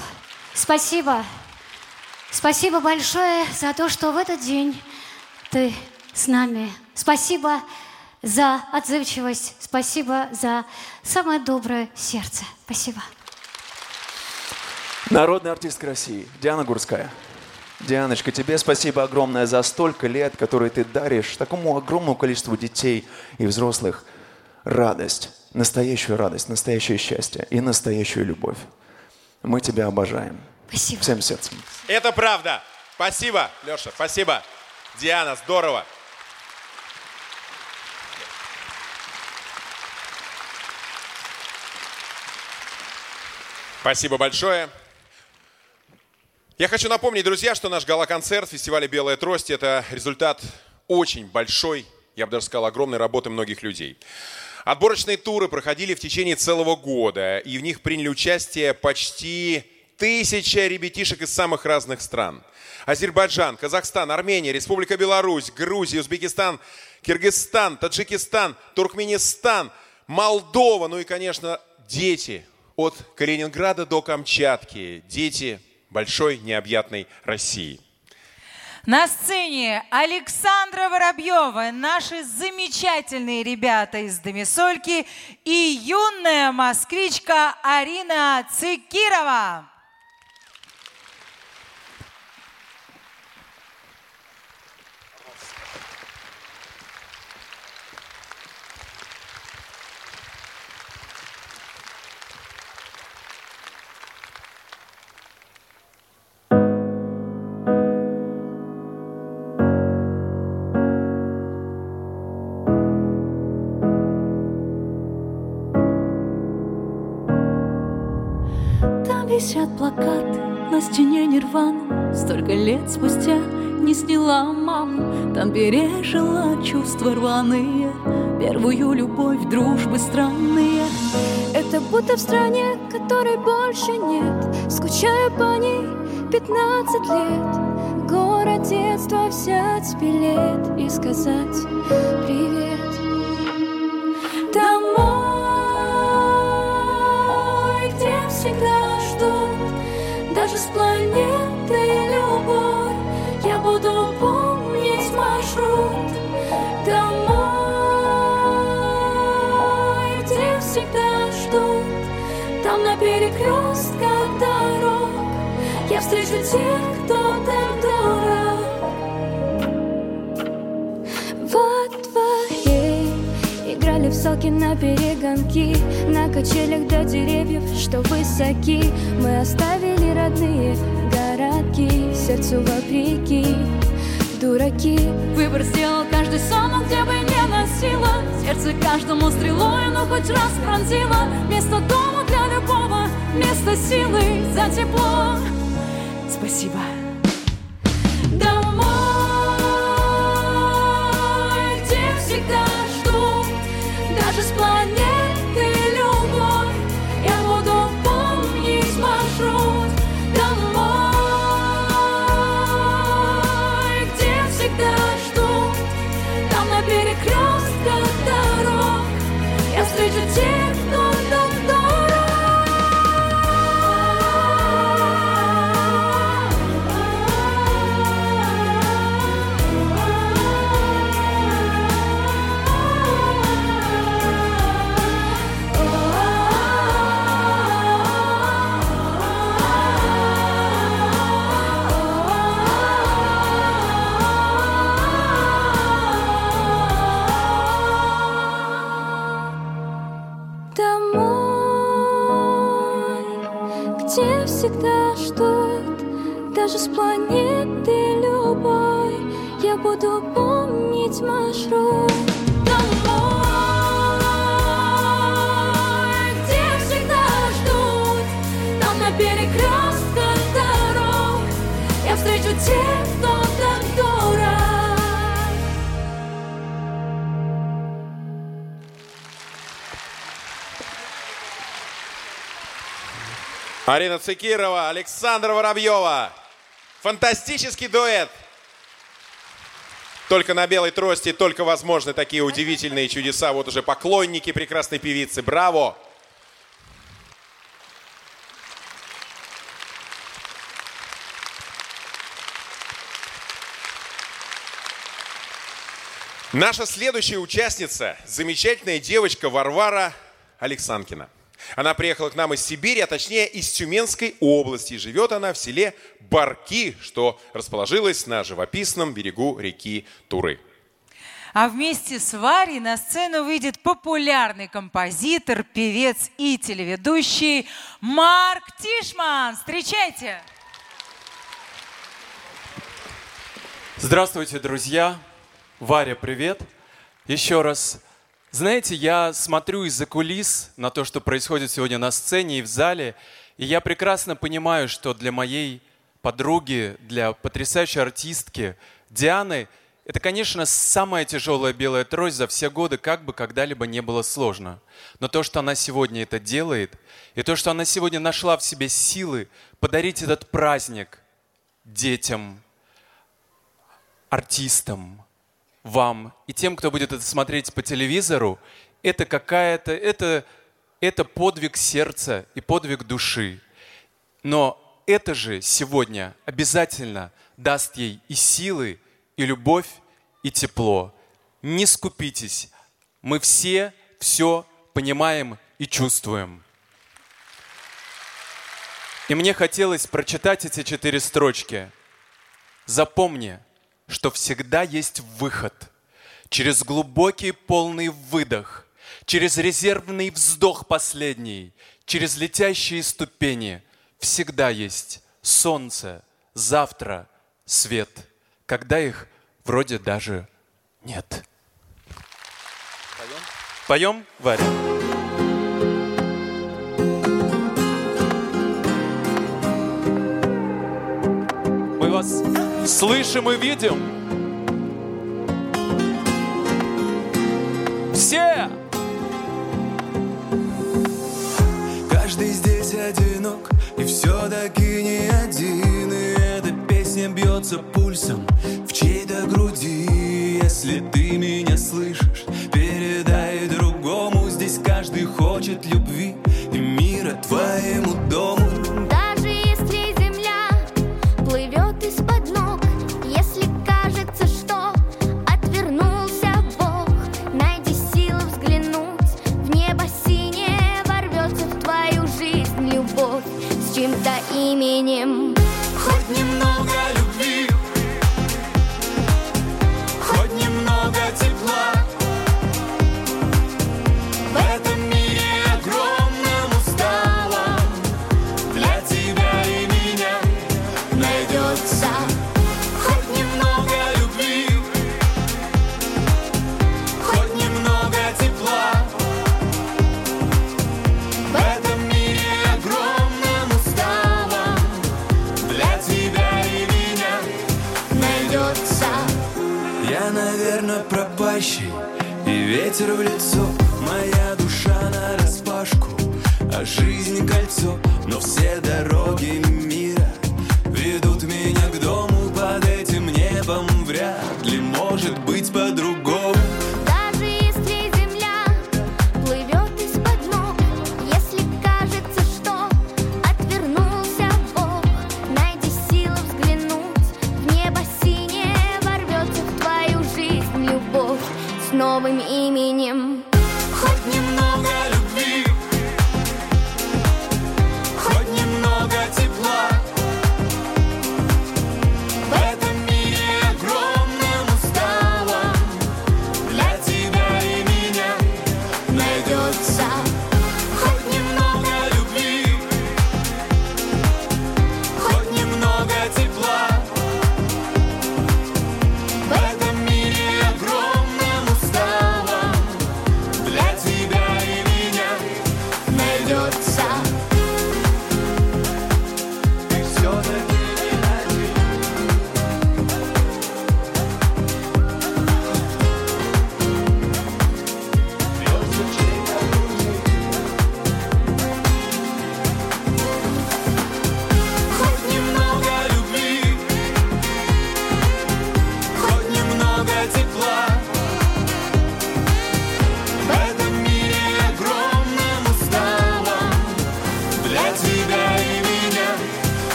спасибо. Спасибо большое за то, что в этот день ты с нами Спасибо за отзывчивость, спасибо за самое доброе сердце. Спасибо. Народная артистка России Диана Гурская. Дианочка, тебе спасибо огромное за столько лет, которые ты даришь такому огромному количеству детей и взрослых радость, настоящую радость, настоящее счастье и настоящую любовь. Мы тебя обожаем. Спасибо. Всем сердцем. Это правда. Спасибо, Леша, спасибо. Диана, здорово. Спасибо большое. Я хочу напомнить, друзья, что наш гала-концерт фестиваля «Белая трость» – это результат очень большой, я бы даже сказал, огромной работы многих людей. Отборочные туры проходили в течение целого года, и в них приняли участие почти тысяча ребятишек из самых разных стран. Азербайджан, Казахстан, Армения, Республика Беларусь, Грузия, Узбекистан, Киргизстан, Таджикистан, Туркменистан, Молдова, ну и, конечно, дети от Калининграда до Камчатки, дети большой необъятной России. На сцене Александра Воробьева, наши замечательные ребята из Домисольки и юная москвичка Арина Цикирова. Висят плакаты на стене Нирвана Столько лет спустя не сняла маму Там пережила чувства рваные. Первую любовь, дружбы странные. Это будто в стране, которой больше нет. Скучаю по ней 15 лет. Город детства взять билет И сказать привет тех, кто так дорог Во Играли в соки на перегонки На качелях до деревьев, что высоки. Мы оставили родные городки Сердцу вопреки. Дураки. Выбор сделал каждый сам, где бы не носила. Сердце каждому стрелой, но хоть раз пронзила Место дома для любого, место силы за тепло Спасибо. Арина Цикирова, Александра Воробьева. Фантастический дуэт. Только на белой трости, только возможны такие удивительные чудеса. Вот уже поклонники прекрасной певицы. Браво! Наша следующая участница – замечательная девочка Варвара Алексанкина. Она приехала к нам из Сибири, а точнее из Тюменской области. И Живет она в селе Барки, что расположилось на живописном берегу реки Туры. А вместе с Варей на сцену выйдет популярный композитор, певец и телеведущий Марк Тишман. Встречайте! Здравствуйте, друзья! Варя, привет! Еще раз. Знаете, я смотрю из-за кулис на то, что происходит сегодня на сцене и в зале, и я прекрасно понимаю, что для моей подруги, для потрясающей артистки Дианы, это, конечно, самая тяжелая белая трость за все годы, как бы когда-либо не было сложно. Но то, что она сегодня это делает, и то, что она сегодня нашла в себе силы подарить этот праздник детям, артистам, вам и тем, кто будет это смотреть по телевизору, это какая-то, это, это подвиг сердца и подвиг души. Но это же сегодня обязательно даст ей и силы, и любовь, и тепло. Не скупитесь. Мы все все понимаем и чувствуем. И мне хотелось прочитать эти четыре строчки. Запомни, что всегда есть выход. Через глубокий полный выдох, через резервный вздох последний, через летящие ступени всегда есть солнце, завтра, свет, когда их вроде даже нет. Поем, Варя? Слышим и видим. Все! Каждый здесь одинок И все-таки не один И эта песня бьется пульсом В чьей-то груди Если ты меня слышишь Передай другому Здесь каждый хочет любви И мира твоему дому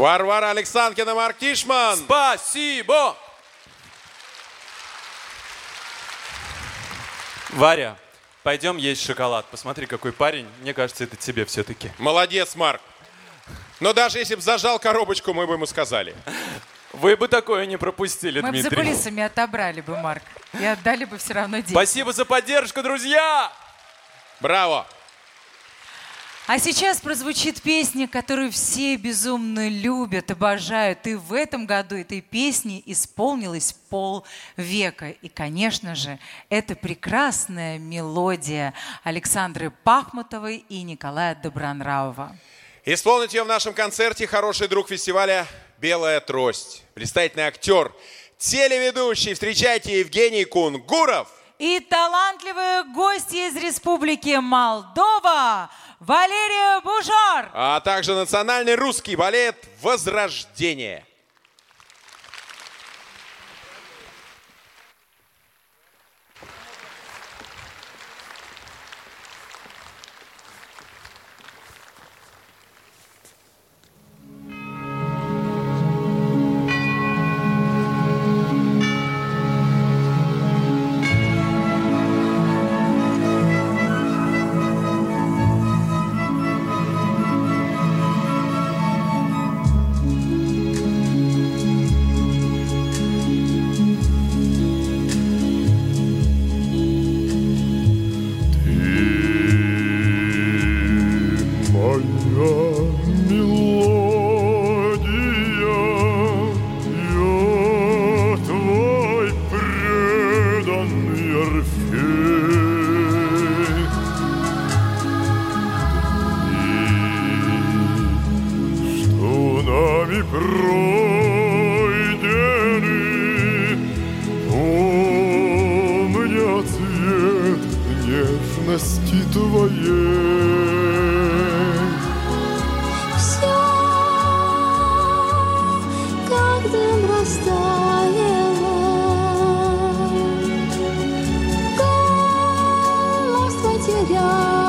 Варвара Александрина Маркишман. Спасибо! Варя, пойдем есть шоколад. Посмотри, какой парень. Мне кажется, это тебе все-таки. Молодец, Марк. Но даже если бы зажал коробочку, мы бы ему сказали. Вы бы такое не пропустили, Мы бы за Дмитрий. кулисами отобрали бы, Марк. И отдали бы все равно деньги. Спасибо за поддержку, друзья! Браво! А сейчас прозвучит песня, которую все безумно любят, обожают. И в этом году этой песне исполнилось полвека. И, конечно же, это прекрасная мелодия Александры Пахмутовой и Николая Добронравова. Исполнить ее в нашем концерте хороший друг фестиваля «Белая трость». Блистательный актер, телеведущий. Встречайте Евгений Кунгуров. И талантливые гости из Республики Молдова Валерия Бужар. А также национальный русский балет «Возрождение». Голос твой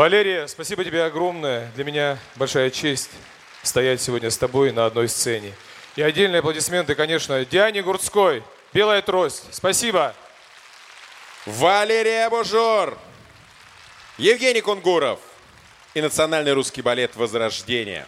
Валерия, спасибо тебе огромное. Для меня большая честь стоять сегодня с тобой на одной сцене. И отдельные аплодисменты, конечно, Диане Гурцкой. Белая трость. Спасибо. Валерия Бужор, Евгений Кунгуров и Национальный русский балет «Возрождение».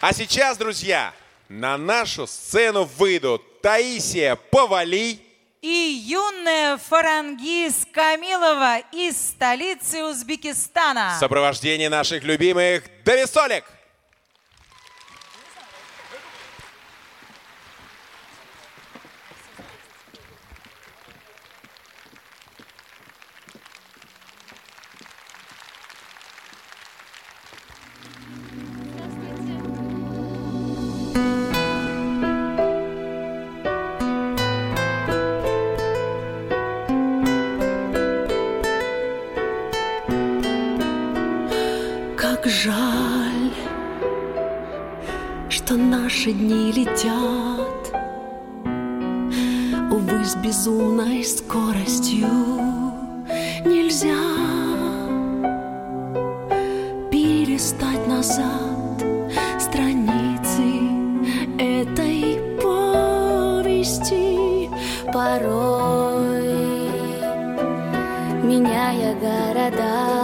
А сейчас, друзья, на нашу сцену выйдут Таисия Повали, И юная Фарангиз Камилова из столицы Узбекистана. в сопровождении наших любимых Дависолик. Наши дни летят, Увы, с безумной скоростью нельзя перелистать назад страницы этой повести. Порой, меняя города,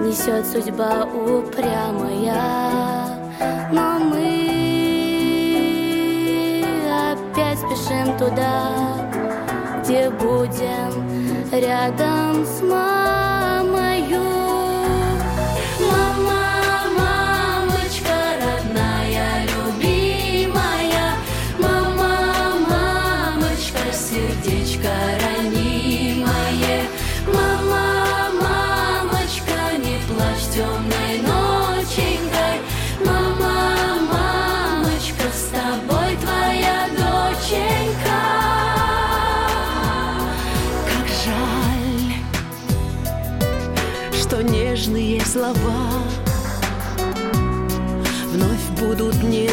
несет судьба упрямая, но мы опять спешим туда, где будем рядом с мамою.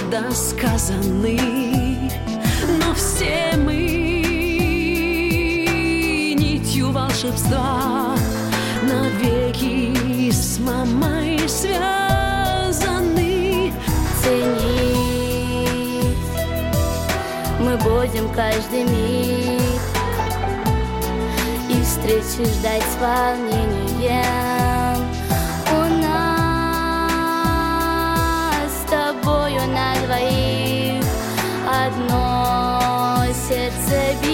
Недосказаны, но все мы нитью волшебства навеки с мамой связаны. Ценить мы будем каждый миг и встречи ждать с волнением. baby.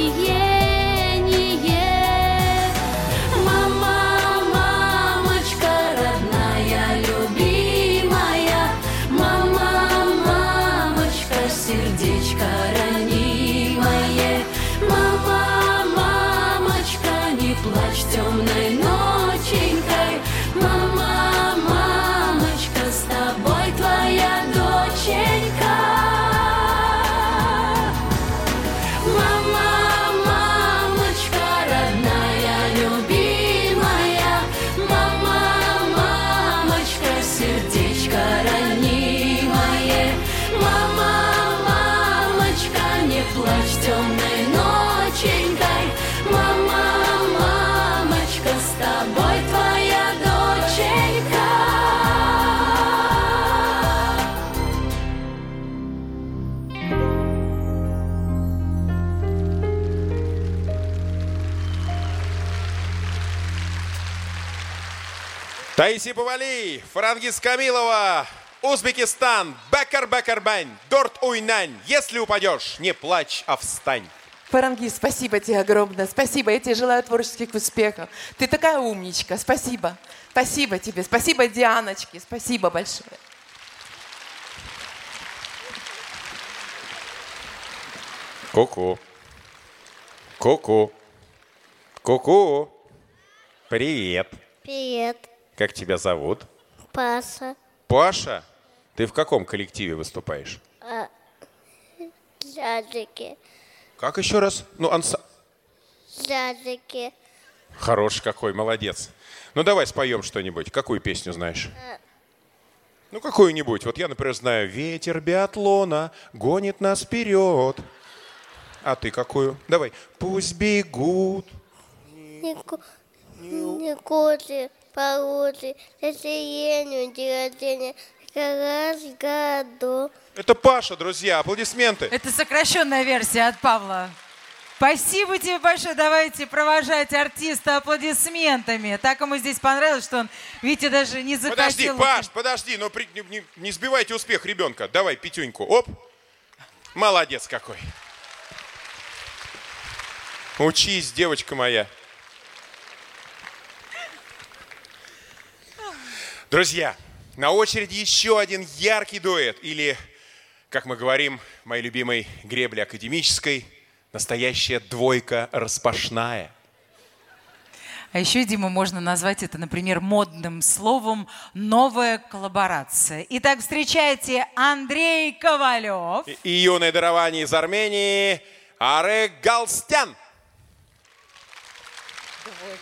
Таиси Павали, Франгис Камилова, Узбекистан, Бекар Бекарбань, Дорт Уйнань. Если упадешь, не плачь, а встань. Фарангис, спасибо тебе огромное. Спасибо. Я тебе желаю творческих успехов. Ты такая умничка. Спасибо. Спасибо тебе. Спасибо Дианочке. Спасибо большое. Ку-ку. Ку-ку. Ку-ку. Привет. Привет. Как тебя зовут? Паша. Паша? Ты в каком коллективе выступаешь? А, Жадики. Как еще раз? Ну, анса... Жадики. Хороший какой, молодец. Ну, давай споем что-нибудь. Какую песню знаешь? А, Ну, какую-нибудь. Вот я, например, знаю «Ветер биатлона гонит нас вперед». А ты какую? Давай. «Пусть бегут». Нику... Никоты, породы, сиренью, день рождения, как раз в году. Это Паша, друзья. Аплодисменты. Это сокращенная версия от Павла. Спасибо тебе большое. Давайте провожать артиста аплодисментами. Так ему здесь понравилось, что он, видите, даже не Подожди, захотел... Паш, подожди, но при- не, не- не сбивайте успех ребенка. Давай, пятюньку. Оп. Молодец какой. Учись, девочка моя. Друзья, на очереди еще один яркий дуэт. Или, как мы говорим, моей любимой гребле академической, настоящая двойка распашная. А еще, Дима, можно назвать это, например, модным словом «новая коллаборация». Итак, встречайте Андрей Ковалев. И юное дарование из Армении Арек Галстян. Люди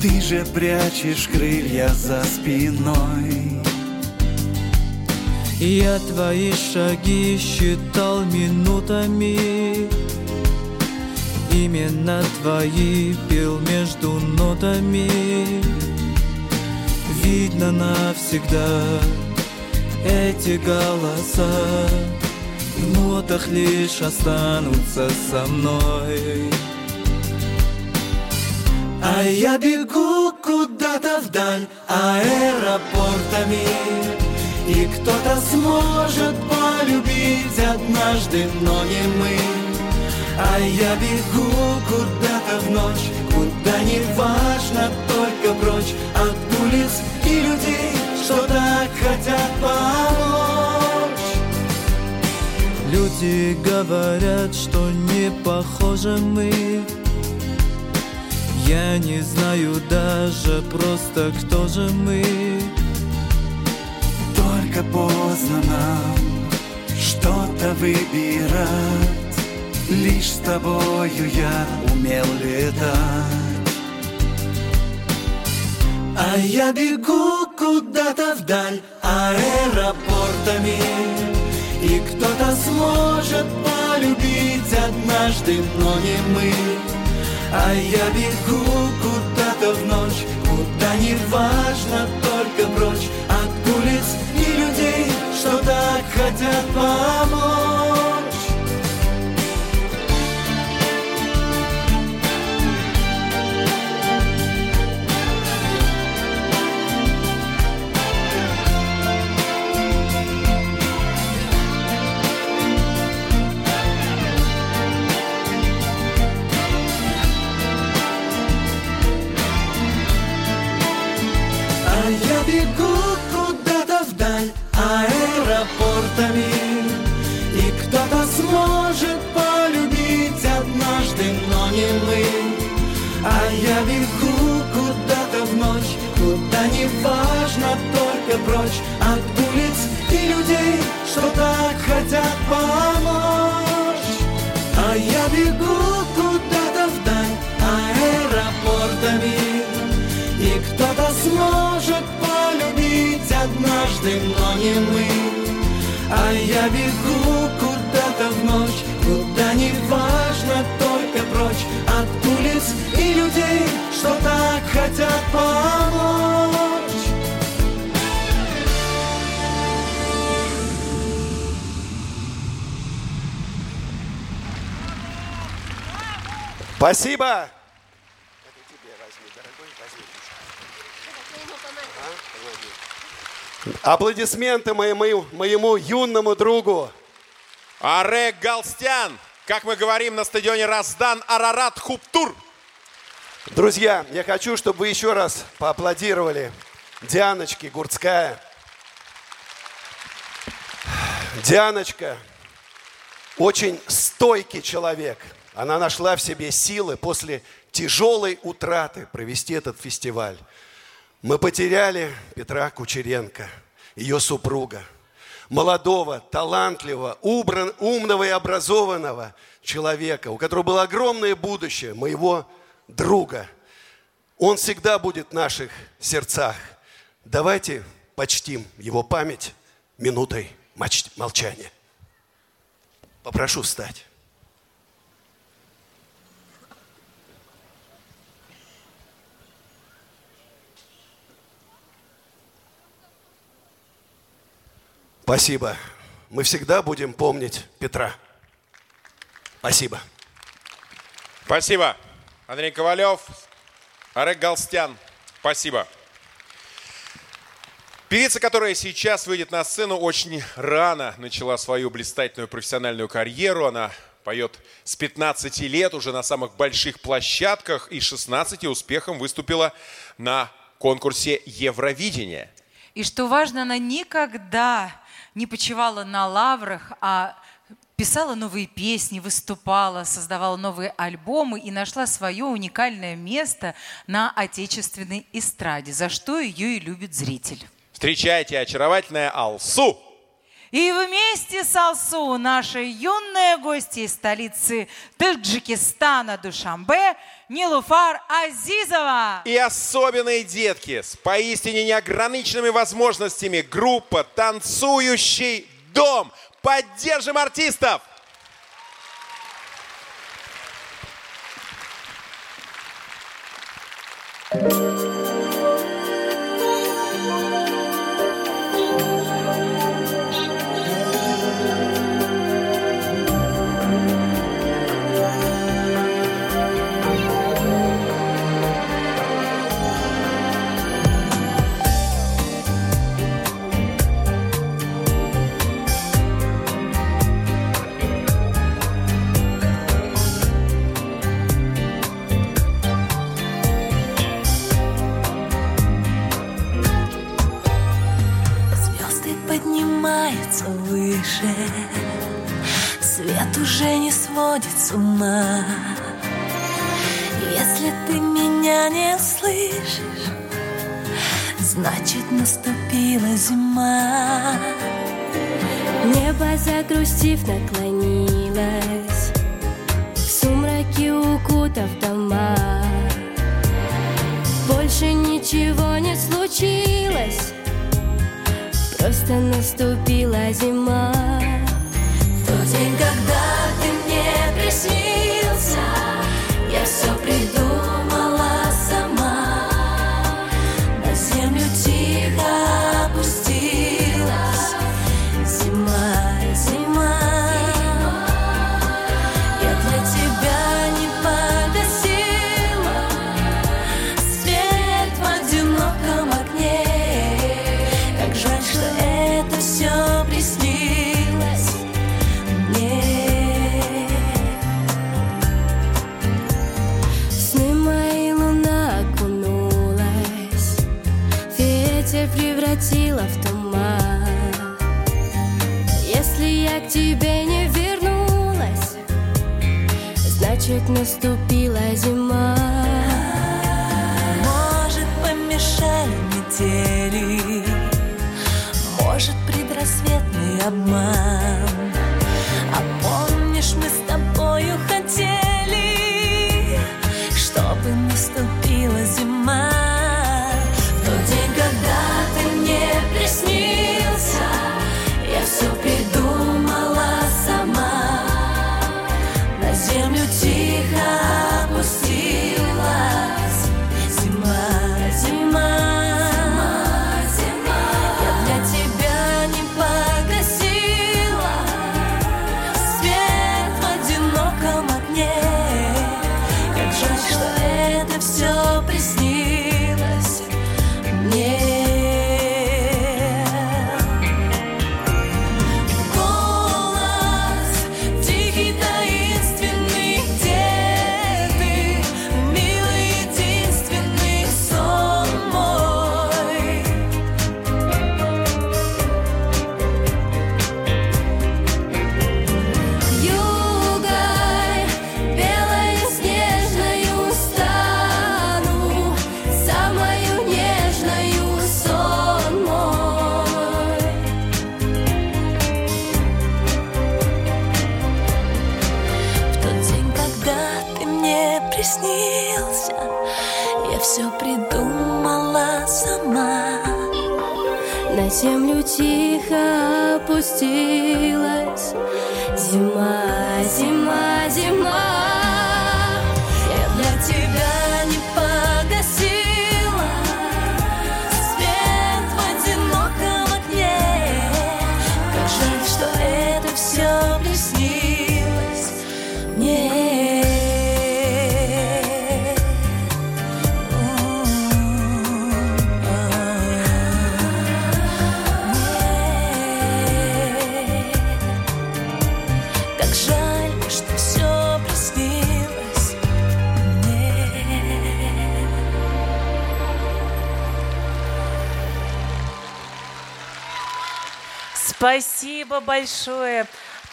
Ты же прячешь крылья за спиной. Я твои шаги считал минутами. Именно твои пел между нотами. Видно навсегда эти голоса. В нотах лишь останутся со мной А я бегу куда-то вдаль аэропортами. И кто-то сможет полюбить однажды, но не мы. А я бегу куда-то в ночь Куда не важно, только прочь От улиц и людей, что так хотят помочь. Люди говорят, что не похожи мы Я не знаю даже просто кто же мы. Только поздно нам что-то выбирать. Лишь с тобою я умел летать. А я бегу куда-то вдаль аэропортами. И кто-то сможет полюбить однажды, но не мы А я бегу куда-то в ночь Куда не важно, только прочь. От улиц и людей, что так хотят помочь бегу куда-то вдаль аэропортами. И кто-то сможет полюбить однажды, но не мы. А я бегу куда-то в ночь, Куда не важно, только прочь от улиц и людей, что так хотят помочь. А я бегу куда-то вдаль аэропортами, однажды, но не мы. А я бегу куда-то в ночь, куда не важно, только прочь от улиц и людей, что так хотят помочь. Спасибо! Аплодисменты моему, моему юному другу. Арек Галстян, как мы говорим на стадионе Раздан, Арарат Хуптур. Друзья, я хочу, чтобы вы еще раз поаплодировали Дианочке Гурцкая. Дианочка очень стойкий человек. Она нашла в себе силы после тяжелой утраты провести этот фестиваль. Мы потеряли Петра Кучеренко, ее супруга, молодого, талантливого, убран- умного и образованного человека, у которого было огромное будущее, моего друга. Он всегда будет в наших сердцах. Давайте почтим его память минутой молчания. Попрошу встать. Спасибо. Мы всегда будем помнить Петра. Спасибо. Спасибо. Андрей Ковалев, Арек Галстян. Спасибо. Певица, которая сейчас выйдет на сцену, очень рано начала свою блистательную профессиональную карьеру. Она поет с 15 лет уже на самых больших площадках и 16 успехом выступила на конкурсе Евровидения. И что важно, она никогда не почивала на лаврах, а писала новые песни, выступала, создавала новые альбомы и нашла свое уникальное место на отечественной эстраде, за что ее и любит зритель. Встречайте очаровательная Алсу. И вместе с Алсу наши юные гости из столицы Таджикистана Душамбе Нилуфар Азизова. И особенные детки с поистине неограниченными возможностями. Группа «Танцующий дом». Поддержим артистов! Звезды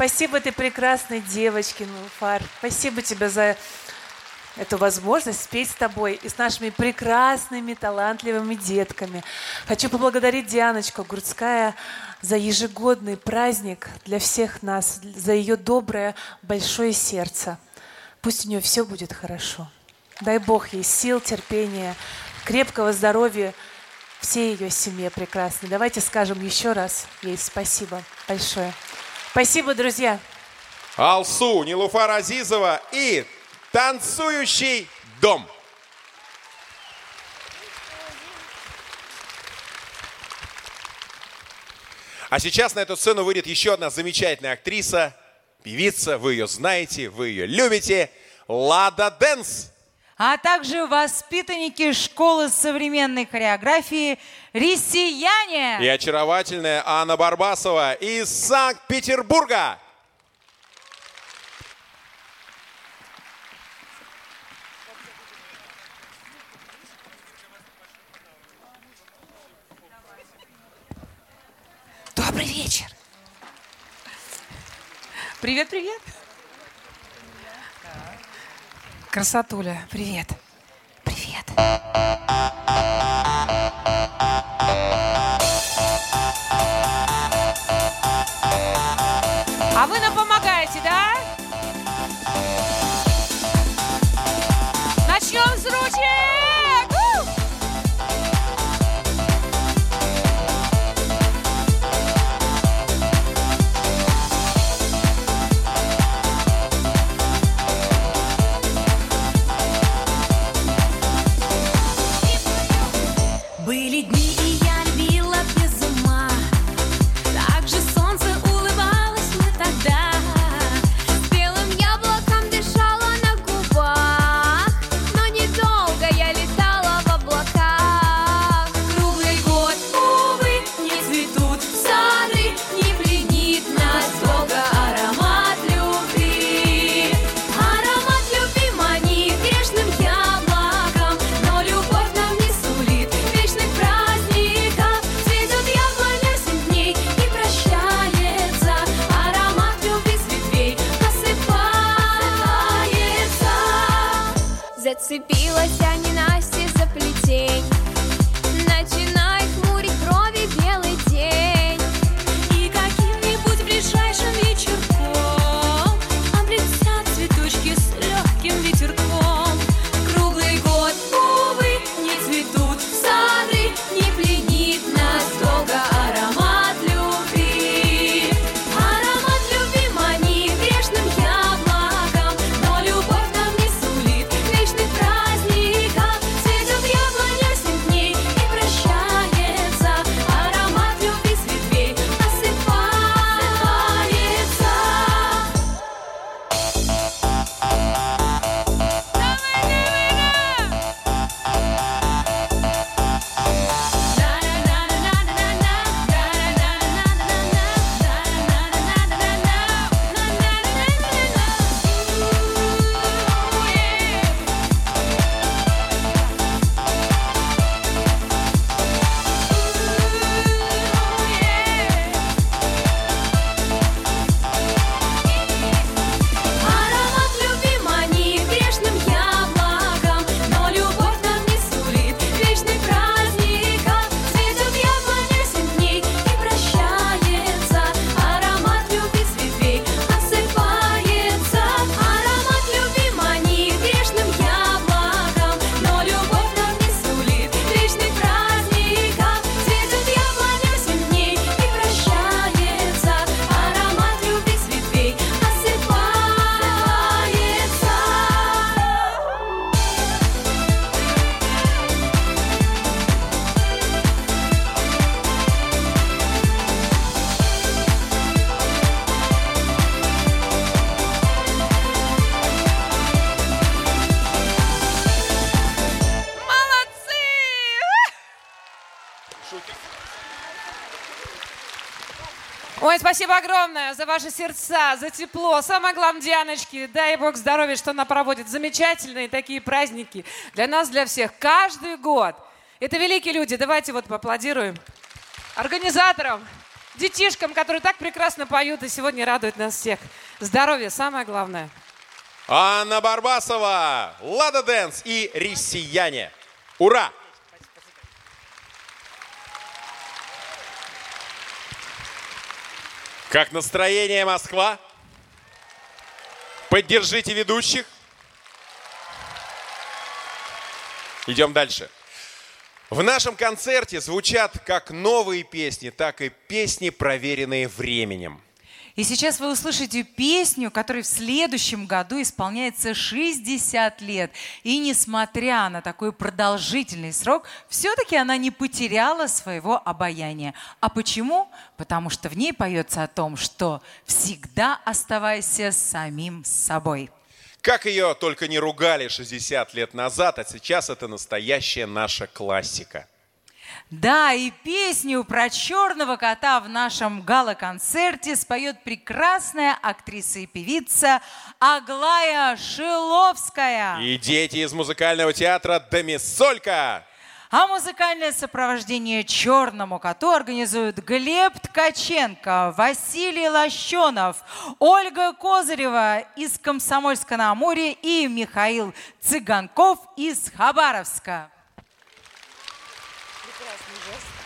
Спасибо этой прекрасной девочке, Нуфар. Спасибо тебе за эту возможность спеть с тобой и с нашими прекрасными, талантливыми детками. Хочу поблагодарить Дианочку Гурцкая за ежегодный праздник для всех нас, за ее доброе, большое сердце. Пусть у нее все будет хорошо. Дай Бог ей сил, терпения, крепкого здоровья всей ее семье прекрасной. Давайте скажем еще раз ей спасибо большое. Спасибо, друзья. Алсу, Нилуфар Азизова и танцующий дом. А сейчас на эту сцену выйдет еще одна замечательная актриса, певица, вы ее знаете, вы ее любите, Лада Дэнс. А также воспитанники школы современной хореографии «Россияне». И очаровательная Анна Барбасова из Санкт-Петербурга. Добрый вечер. Привет, привет. Красотуля, привет. Ой, спасибо огромное за ваши сердца, за тепло. Самое главное, Дианочки, дай Бог здоровья, что она проводит замечательные такие праздники для нас, для всех, каждый год. Это великие люди, давайте вот поаплодируем организаторам, детишкам, которые так прекрасно поют и сегодня радуют нас всех. Здоровье, самое главное. Анна Барбасова, Лада Дэнс и Россияне. Ура! Как настроение, Москва? Поддержите ведущих. Идем дальше. В нашем концерте звучат как новые песни, так и песни, проверенные временем. И сейчас вы услышите песню, которой в следующем году исполняется 60 лет. И несмотря на такой продолжительный срок, все-таки она не потеряла своего обаяния. А почему? Потому что в ней поется о том, что всегда оставайся самим собой. Как ее только не ругали 60 лет назад, а сейчас это настоящая наша классика. Да, и песню про черного кота в нашем гала-концерте споет прекрасная актриса и певица Аглая Шиловская. И дети из музыкального театра «Домисолька». А музыкальное сопровождение черному коту организуют Глеб Ткаченко, Василий Лощенов, Ольга Козырева из Комсомольска-на-Амуре и Михаил Цыганков из Хабаровска. Жил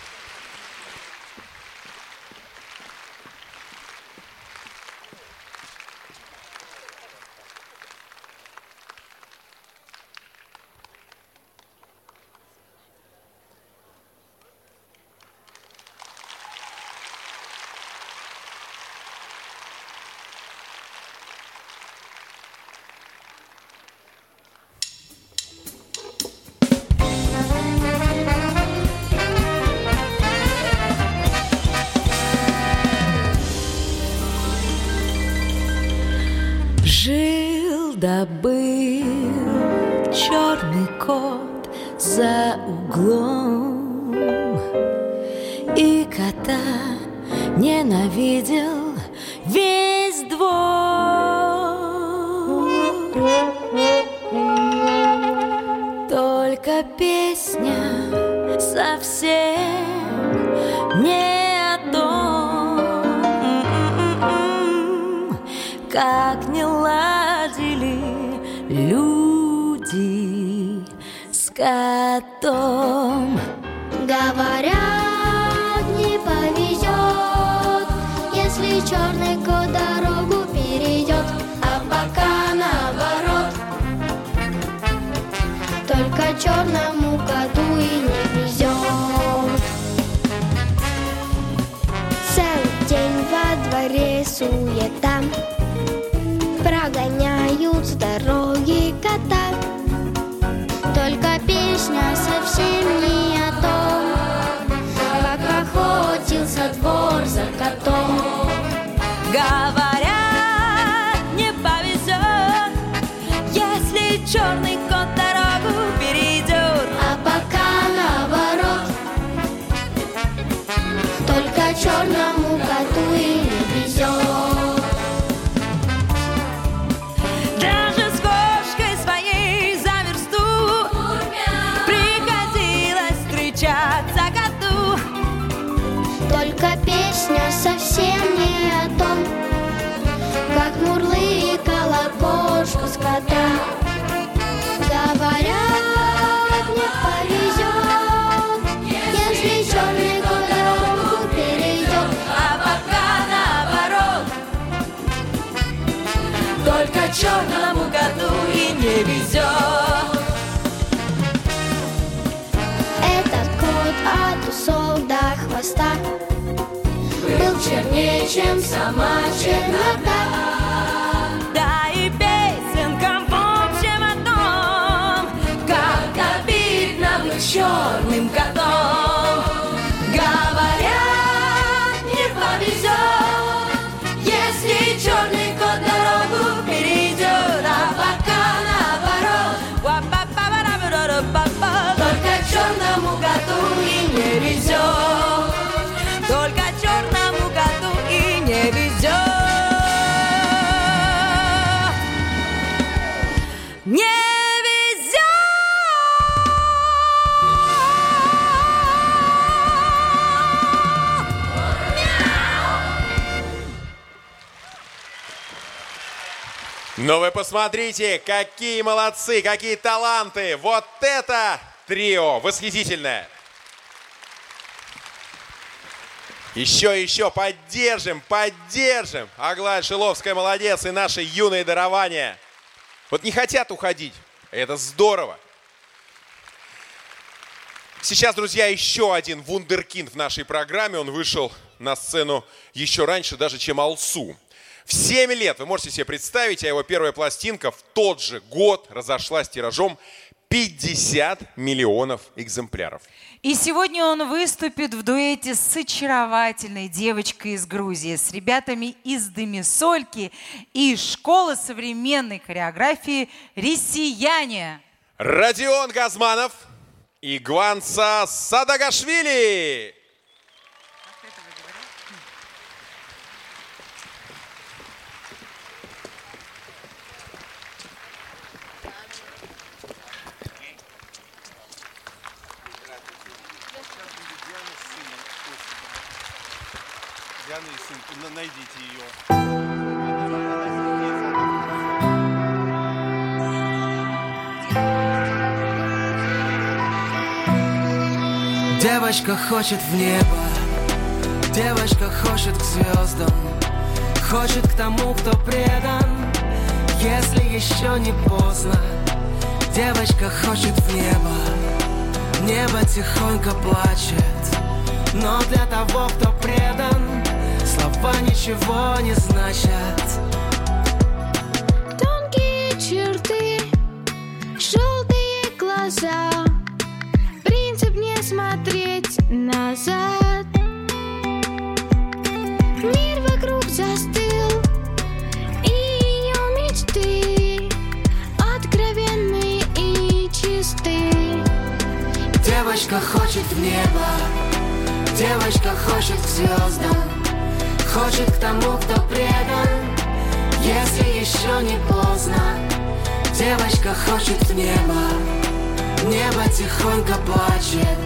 Посмотрите, какие молодцы, какие таланты. Вот это трио восхитительное. Еще, еще, поддержим, поддержим. Аглая Шиловская молодец и наши юные дарования. Вот не хотят уходить. Это здорово. Сейчас, друзья, еще один вундеркинд в нашей программе. Он вышел на сцену еще раньше, даже чем Алсу. В 7 лет, вы можете себе представить, а его первая пластинка в тот же год разошлась тиражом 50 миллионов экземпляров. И сегодня он выступит в дуэте с очаровательной девочкой из Грузии, с ребятами из Демисольки и школы современной хореографии «Россияне». Родион Газманов и Гванца Садагашвили. Диана на- найдите ее. Девочка хочет в небо, девочка хочет к звездам, хочет к тому, кто предан, если еще не поздно. Девочка хочет в небо, небо тихонько плачет, но для того, кто предан, слова ничего не значат. Тонкие черты, желтые глаза. Принцип не смотреть назад. Мир вокруг застыл И ее мечты Откровенные и чисты. Девочка хочет в небо, девочка хочет к звездам, хочет к тому, кто предан, если еще не поздно. Девочка хочет в небо, небо тихонько плачет,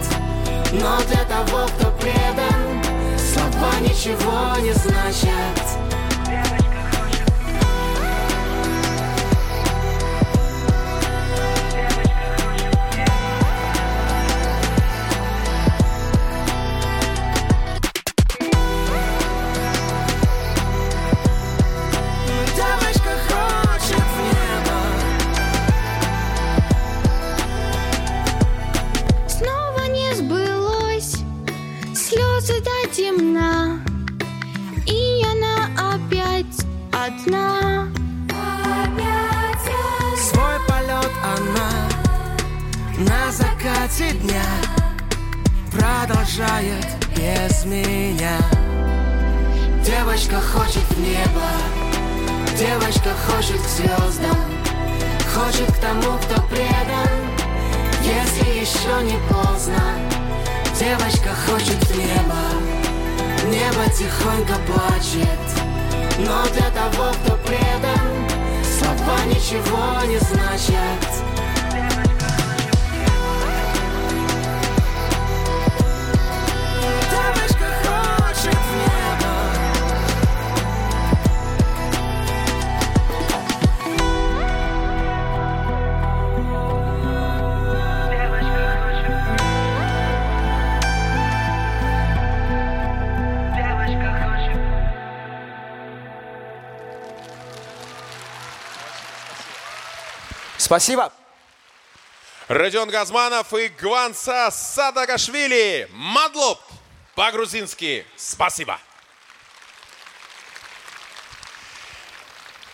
но для того, кто предан, слова ничего не значат. Спасибо. Родион Газманов и Гванца Садагашвили. Мадлоп. По-грузински. Спасибо.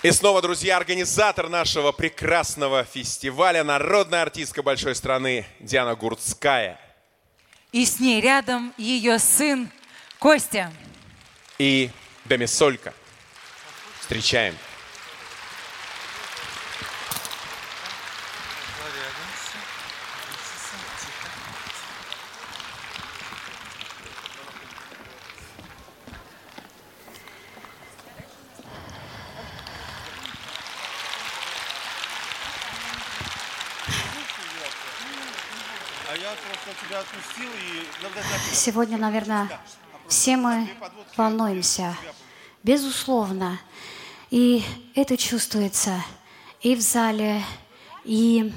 И снова, друзья, организатор нашего прекрасного фестиваля, народная артистка большой страны Диана Гурцкая. И с ней рядом ее сын Костя. и Демисолька. Встречаем. А я просто тебя отпустил и... надо запись. Сегодня, наверное, все мы волнуемся. Безусловно. И это чувствуется и в зале, и,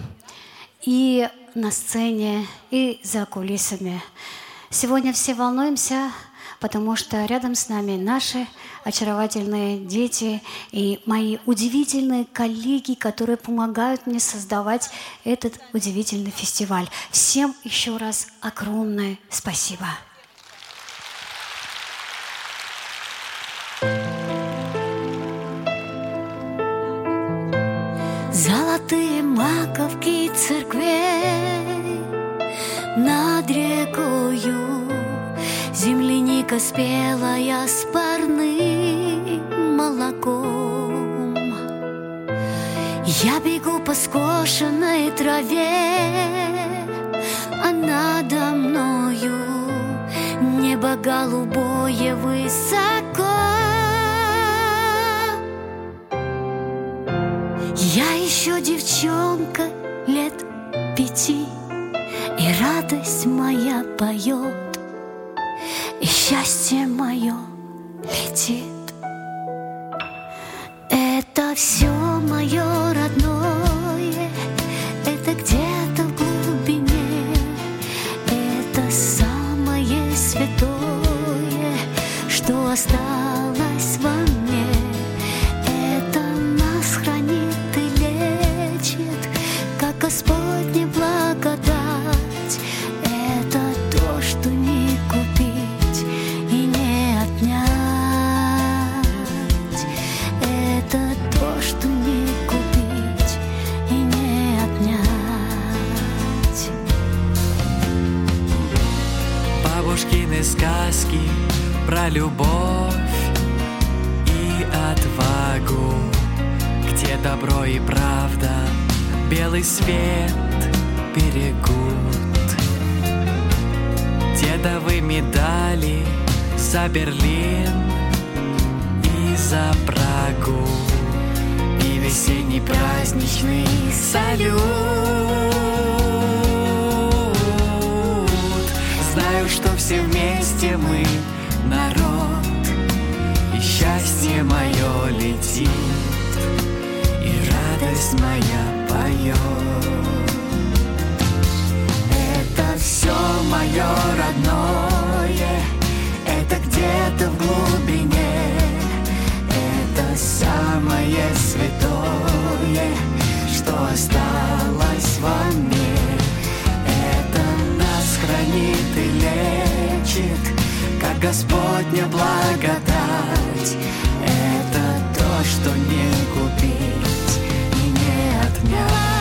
и на сцене, и за кулисами. Сегодня все волнуемся, потому что рядом с нами наши очаровательные дети и мои удивительные коллеги, которые помогают мне создавать этот удивительный фестиваль. Всем еще раз огромное спасибо. Золотые маковки церквей над рекою Земляника спелая с парным молоком. Я бегу по скошенной траве А надо мною небо голубое высоко. Я еще девчонка лет пяти, И радость моя поет, И счастье мое летит. Это все мое родное, Это где-то в глубине, Это самое святое, Что осталось любовь и отвагу, где добро и правда белый свет берегут. Дедовы медали за Берлин и за Прагу и весенний праздничный салют. Знаю, что все вместе мы народ, и счастье мое летит, и радость моя поет. Это все мое родное, это где-то в глубине, это самое святое, что осталось во мне. Это нас хранит Господня благодать. Это то, что не купить и не отнять.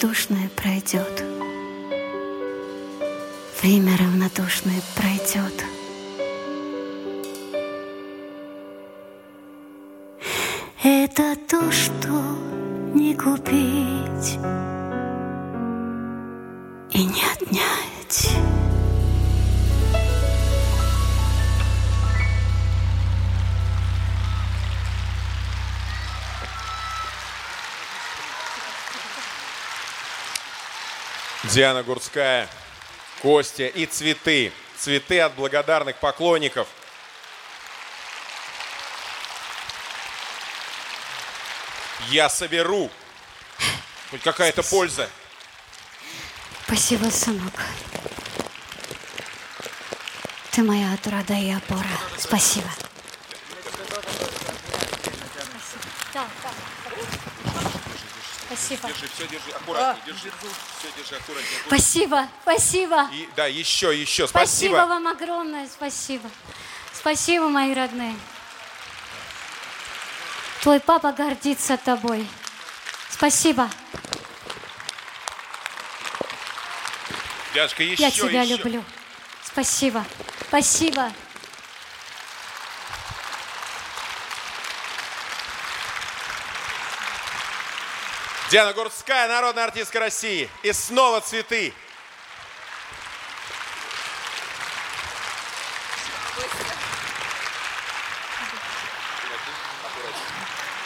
Равнодушное Диана Гурцкая, Костя и цветы. цветы от благодарных поклонников. Я соберу. Хоть какая-то польза. Спасибо, сынок. Ты моя отрада и опора. Спасибо. Да, да. Спасибо. Держи, все держи, аккуратнее, держи. Все держи, аккуратнее. аккуратнее. Спасибо, спасибо. И, да, еще, еще, Спасибо спасибо. вам огромное, спасибо. Спасибо, мои родные. Твой папа гордится тобой. Спасибо. Дядюшка, еще, Я тебя еще. люблю. Спасибо. Спасибо. Диана Гурцкая, народная артистка России. И снова цветы.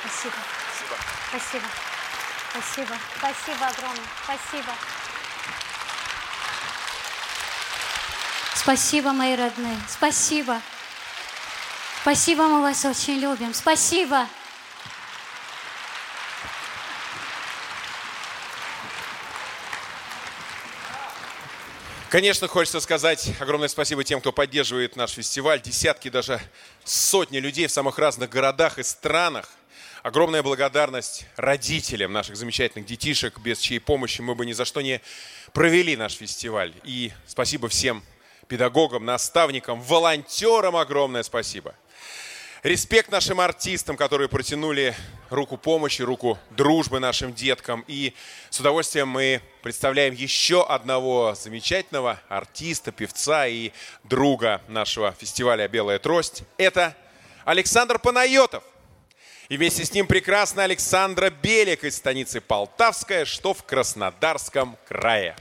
Спасибо. Спасибо. Спасибо. Спасибо огромное. Спасибо. Спасибо, мои родные. Спасибо. Спасибо, мы вас очень любим. Спасибо. Конечно, хочется сказать огромное спасибо тем, кто поддерживает наш фестиваль. Десятки, даже сотни людей в самых разных городах и странах. Огромная благодарность родителям наших замечательных детишек, без чьей помощи мы бы ни за что не провели наш фестиваль. И спасибо всем педагогам, наставникам, волонтерам огромное спасибо. Респект нашим артистам, которые протянули руку помощи, руку дружбы нашим деткам. И с удовольствием мы представляем еще одного замечательного артиста, певца и друга нашего фестиваля «Белая трость». Это Александр Панайотов. И вместе с ним прекрасная Александра Белик из станицы Полтавская, что в Краснодарском крае.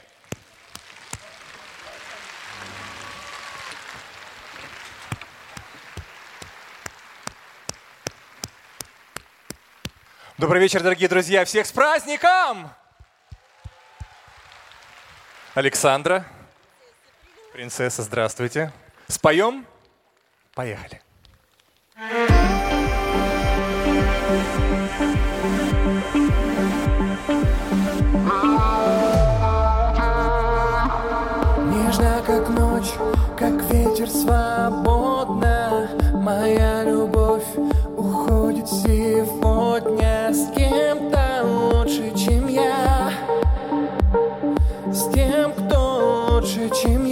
Добрый вечер, дорогие друзья. Всех с праздником! Александра, принцесса, здравствуйте. Споем? Поехали. Нежна, как ночь, как ветер свободно Моя любовь уходит сегодня кто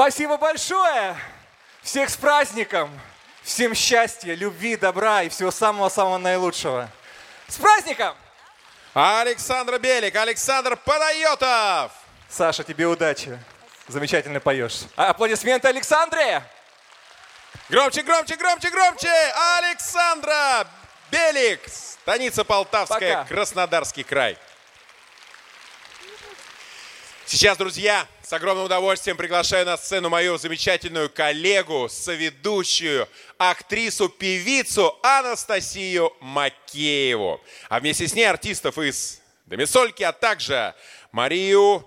Спасибо большое! Всех с праздником! Всем счастья, любви, добра и всего самого-самого наилучшего. С праздником! Александр Белик, Александр Панайотов! Саша, тебе удачи. Замечательно поешь. А, Аплодисменты Александре! Громче, громче, громче, громче! Александра Белик, станица Полтавская, Пока. Краснодарский край. Сейчас, друзья, с огромным удовольствием приглашаю на сцену мою замечательную коллегу, соведущую, актрису, певицу Анастасию Макееву. А вместе с ней артистов из Домисольки, а также Марию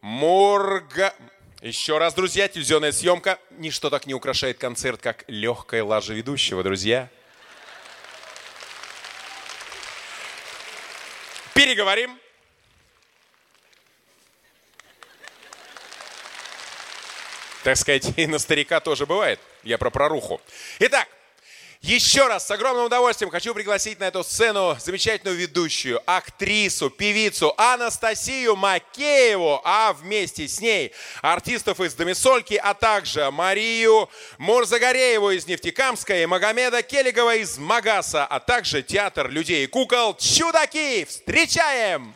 Морга... Еще раз, друзья, телевизионная съемка. Ничто так не украшает концерт, как легкая лажа ведущего, друзья. Переговорим. Так сказать, и на старика тоже бывает. Я про проруху. Итак, еще раз с огромным удовольствием хочу пригласить на эту сцену замечательную ведущую, актрису, певицу Анастасию Макееву, а вместе с ней артистов из Домисольки, а также Марию Мурзагорееву из Нефтекамска и Магомеда Келегова из Магаса, а также театр людей и кукол «Чудаки». Встречаем!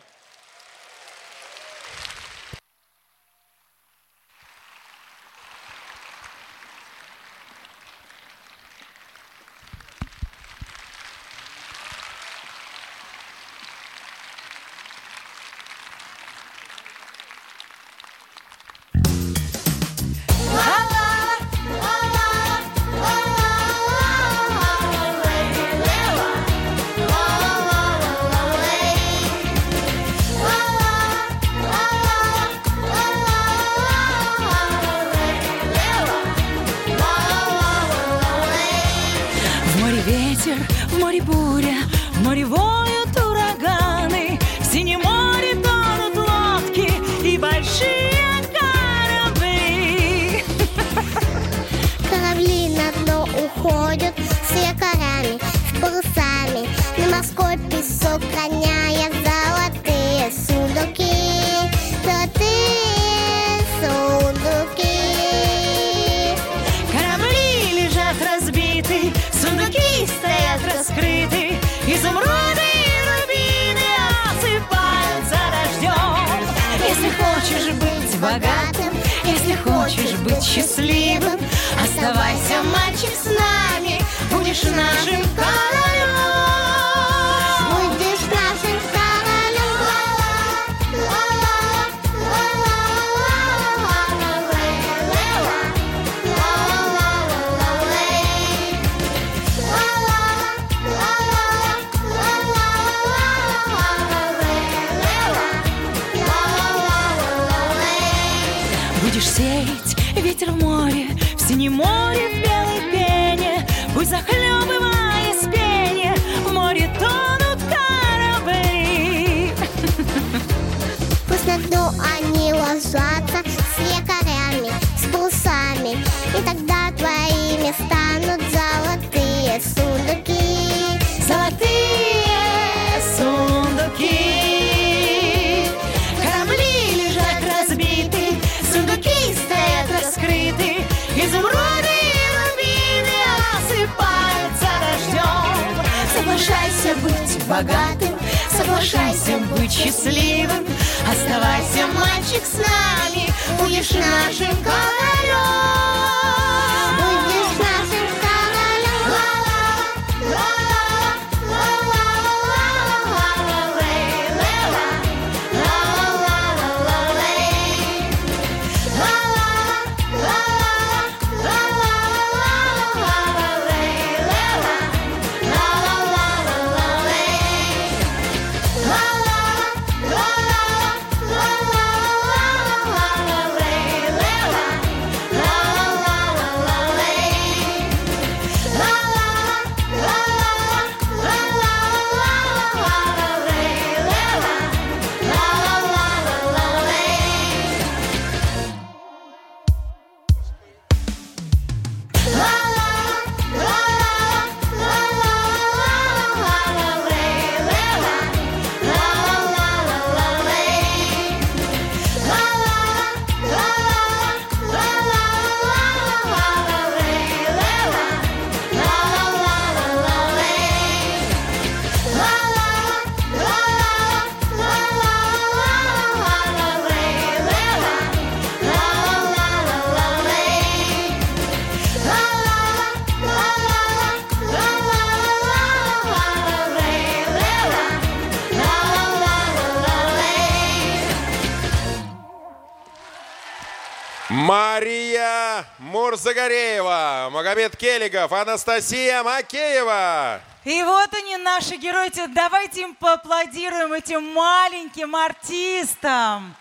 Мурзагореева, Магомед Келигов, Анастасия Макеева. И вот они, наши герои. Давайте им поаплодируем этим маленьким артистам.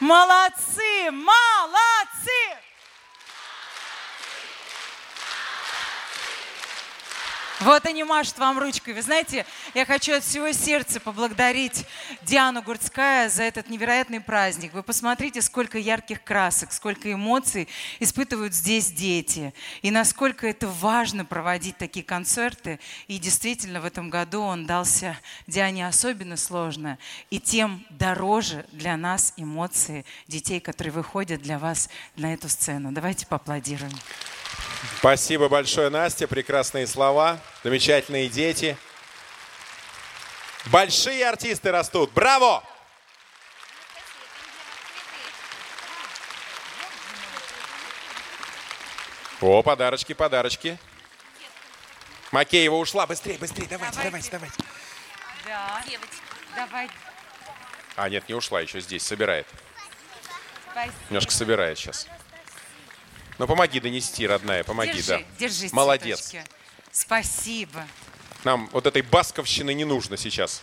Молодцы, молодцы! Вот они машут вам ручкой. Вы знаете, я хочу от всего сердца поблагодарить Диану Гурцкая за этот невероятный праздник. Вы посмотрите, сколько ярких красок, сколько эмоций испытывают здесь дети. И насколько это важно проводить такие концерты. И действительно, в этом году он дался Диане особенно сложно. И тем дороже для нас эмоции детей, которые выходят для вас на эту сцену. Давайте поаплодируем. Спасибо большое, Настя. Прекрасные слова. Замечательные дети. Большие артисты растут. Браво! О, подарочки, подарочки. Макеева ушла. Быстрее, быстрее. Давайте, давайте, давайте. Да, давай. А, нет, не ушла, еще здесь, собирает. Спасибо. Немножко собирает сейчас. Ну, помоги донести, родная, помоги, держи, да. держи, Молодец. цветочки. Спасибо. Нам вот этой басковщины не нужно сейчас.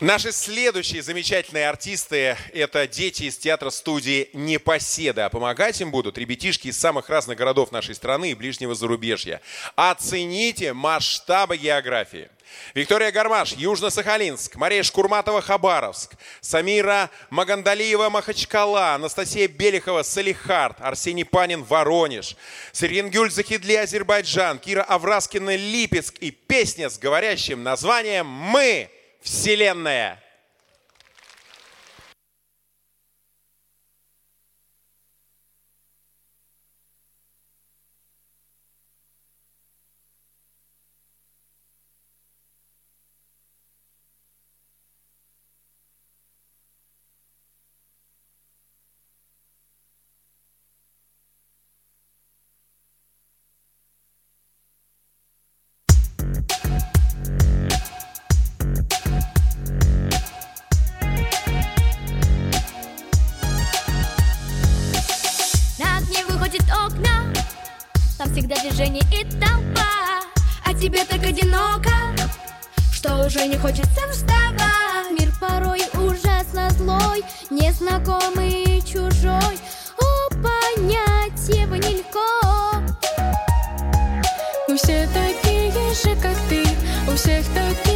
Наши следующие замечательные артисты – это дети из театра-студии «Непоседа». А помогать им будут ребятишки из самых разных городов нашей страны и ближнего зарубежья. Оцените масштабы географии. Виктория Гармаш, Южно-Сахалинск, Мария Шкурматова, Хабаровск, Самира Магандалиева, Махачкала, Анастасия Белихова, Салихард, Арсений Панин, Воронеж, Сиренгюль Захидли, Азербайджан, Кира Авраскина, Липецк и песня с говорящим названием «Мы – Вселенная». Всегда движение и толпа. А тебе так одиноко Что уже не хочется вставать. Мир порой ужасно злой Незнакомый чужой. О, понять его нелегко. У всех такие же, как ты У всех такие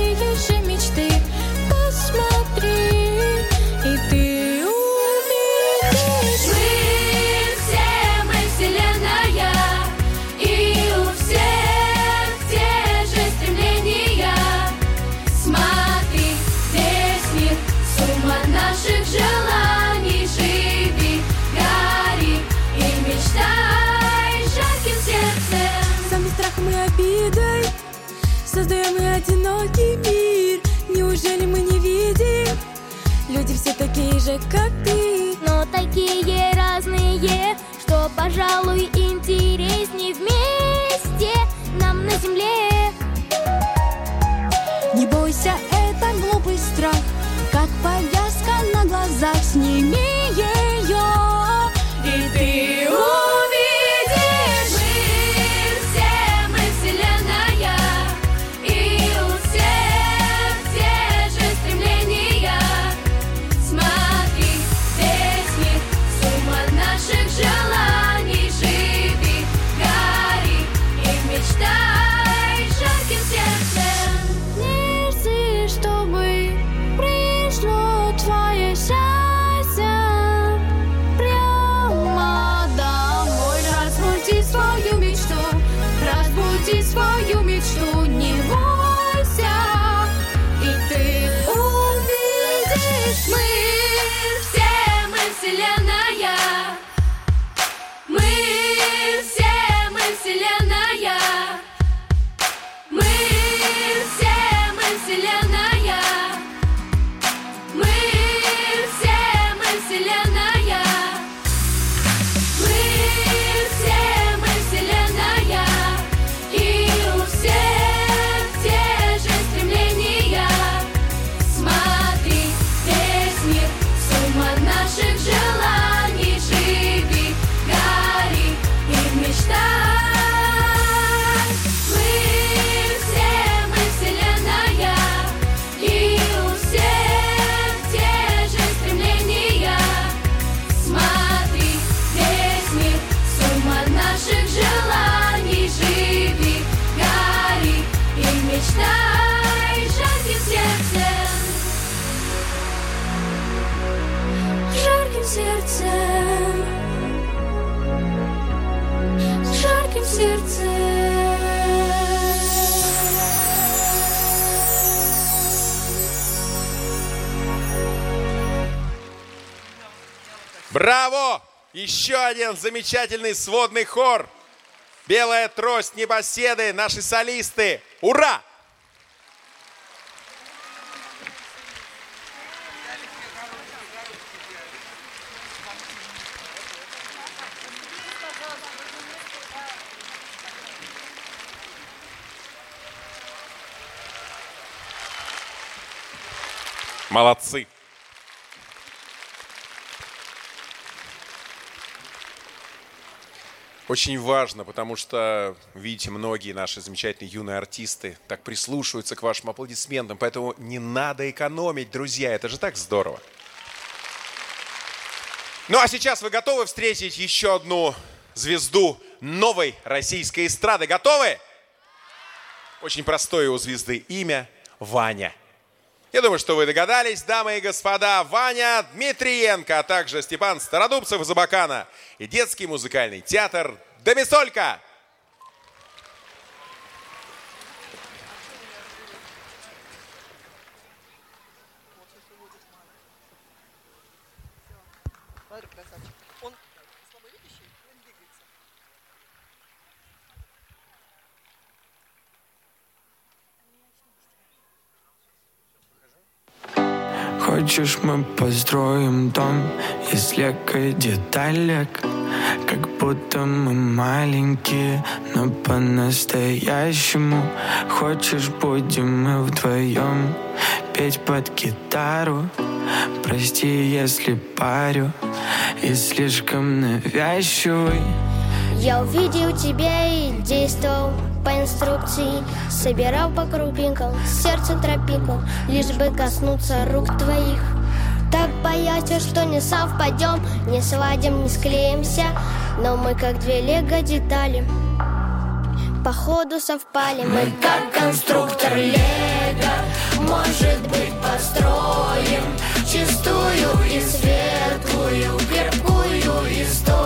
такие же, как ты. Но такие разные Что, пожалуй, интересней вместе Нам на земле. Не бойся, это глупый страх. Как повязка на глазах Сними Браво! Еще один замечательный сводный хор. Белая трость, небоседы, наши солисты. Ура! Молодцы. Очень важно, потому что, видите, многие наши замечательные юные артисты так прислушиваются к вашим аплодисментам, поэтому не надо экономить, друзья, это же так здорово. Ну а сейчас вы готовы встретить еще одну звезду новой российской эстрады? Готовы? Очень простое у звезды имя Ваня. Я думаю, что вы догадались, дамы и господа, Ваня Дмитриенко, а также Степан Стародубцев из Абакана и детский музыкальный театр «Домисолька». Хочешь, мы построим дом. Из лего деталек Как будто мы маленькие, но по-настоящему Хочешь, будем мы вдвоем. Петь под гитару Прости, если парю и слишком навязчивый. Я увидел тебя и действовал по инструкции. Собирал по крупинкам, сердцем тропинкам Лишь бы коснуться рук твоих. Так боялся, что не совпадем Не сладим, не склеимся. Но мы как две лего детали Походу совпали. Мы как конструктор лего Может быть построим Чистую и светлую Крепкую историю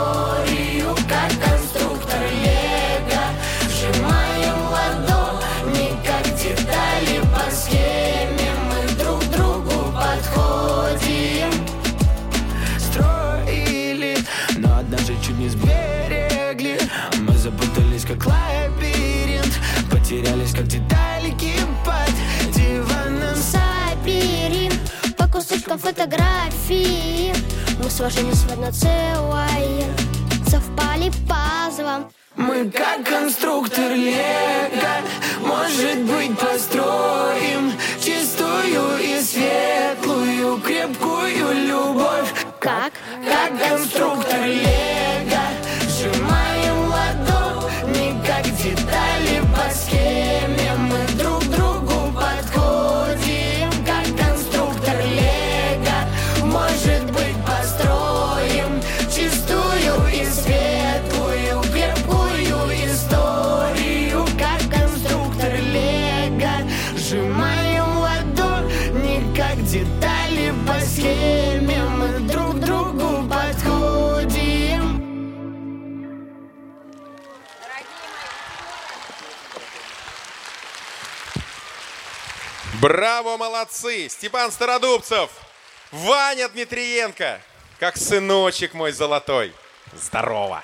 кусочкам фотографии? Мы сложились в одно целое. Совпали пазлом Мы как конструктор лего. Может быть построим Чистую и светлую Крепкую любовь. Как? Как конструктор лего Браво, молодцы! Степан Стародубцев, Ваня Дмитриенко, как сыночек мой золотой. Здорово!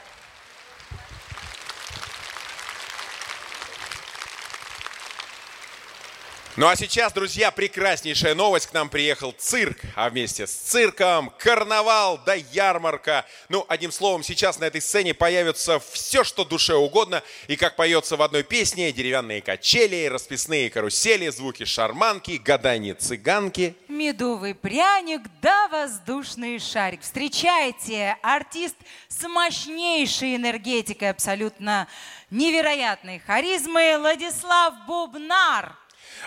Ну а сейчас, друзья, прекраснейшая новость. К нам приехал цирк, а вместе с цирком карнавал да ярмарка. Ну, одним словом, сейчас на этой сцене появится все, что душе угодно. И как поется в одной песне, деревянные качели, расписные карусели, звуки шарманки, гадание цыганки. Медовый пряник да воздушный шарик. Встречайте, артист с мощнейшей энергетикой, абсолютно невероятной харизмой Владислав Бубнар.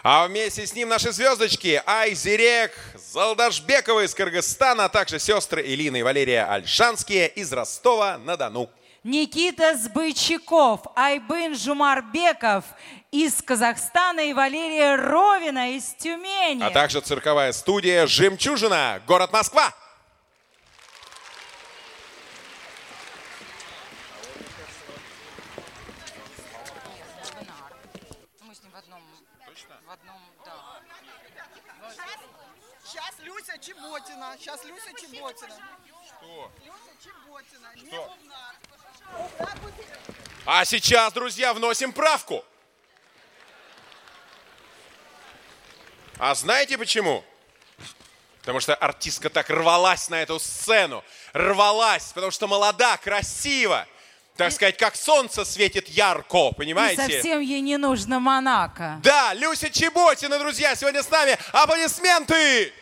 А вместе с ним наши звездочки Айзерек Залдашбекова из Кыргызстана, а также сестры Илина и Валерия Альшанские из Ростова-на-Дону. Никита Сбычаков, Айбын Жумарбеков из Казахстана и Валерия Ровина из Тюмени. А также цирковая студия «Жемчужина», город Москва. Сейчас Люся Чеботина. Сейчас Люся Чеботина. А сейчас, друзья, вносим правку. А знаете почему? Потому что артистка так рвалась на эту сцену. Рвалась, потому что молода, красива. Так сказать, как солнце светит ярко, И понимаете? совсем ей не нужно Монако. Да, Люся Чеботина, друзья, сегодня с нами. Аплодисменты!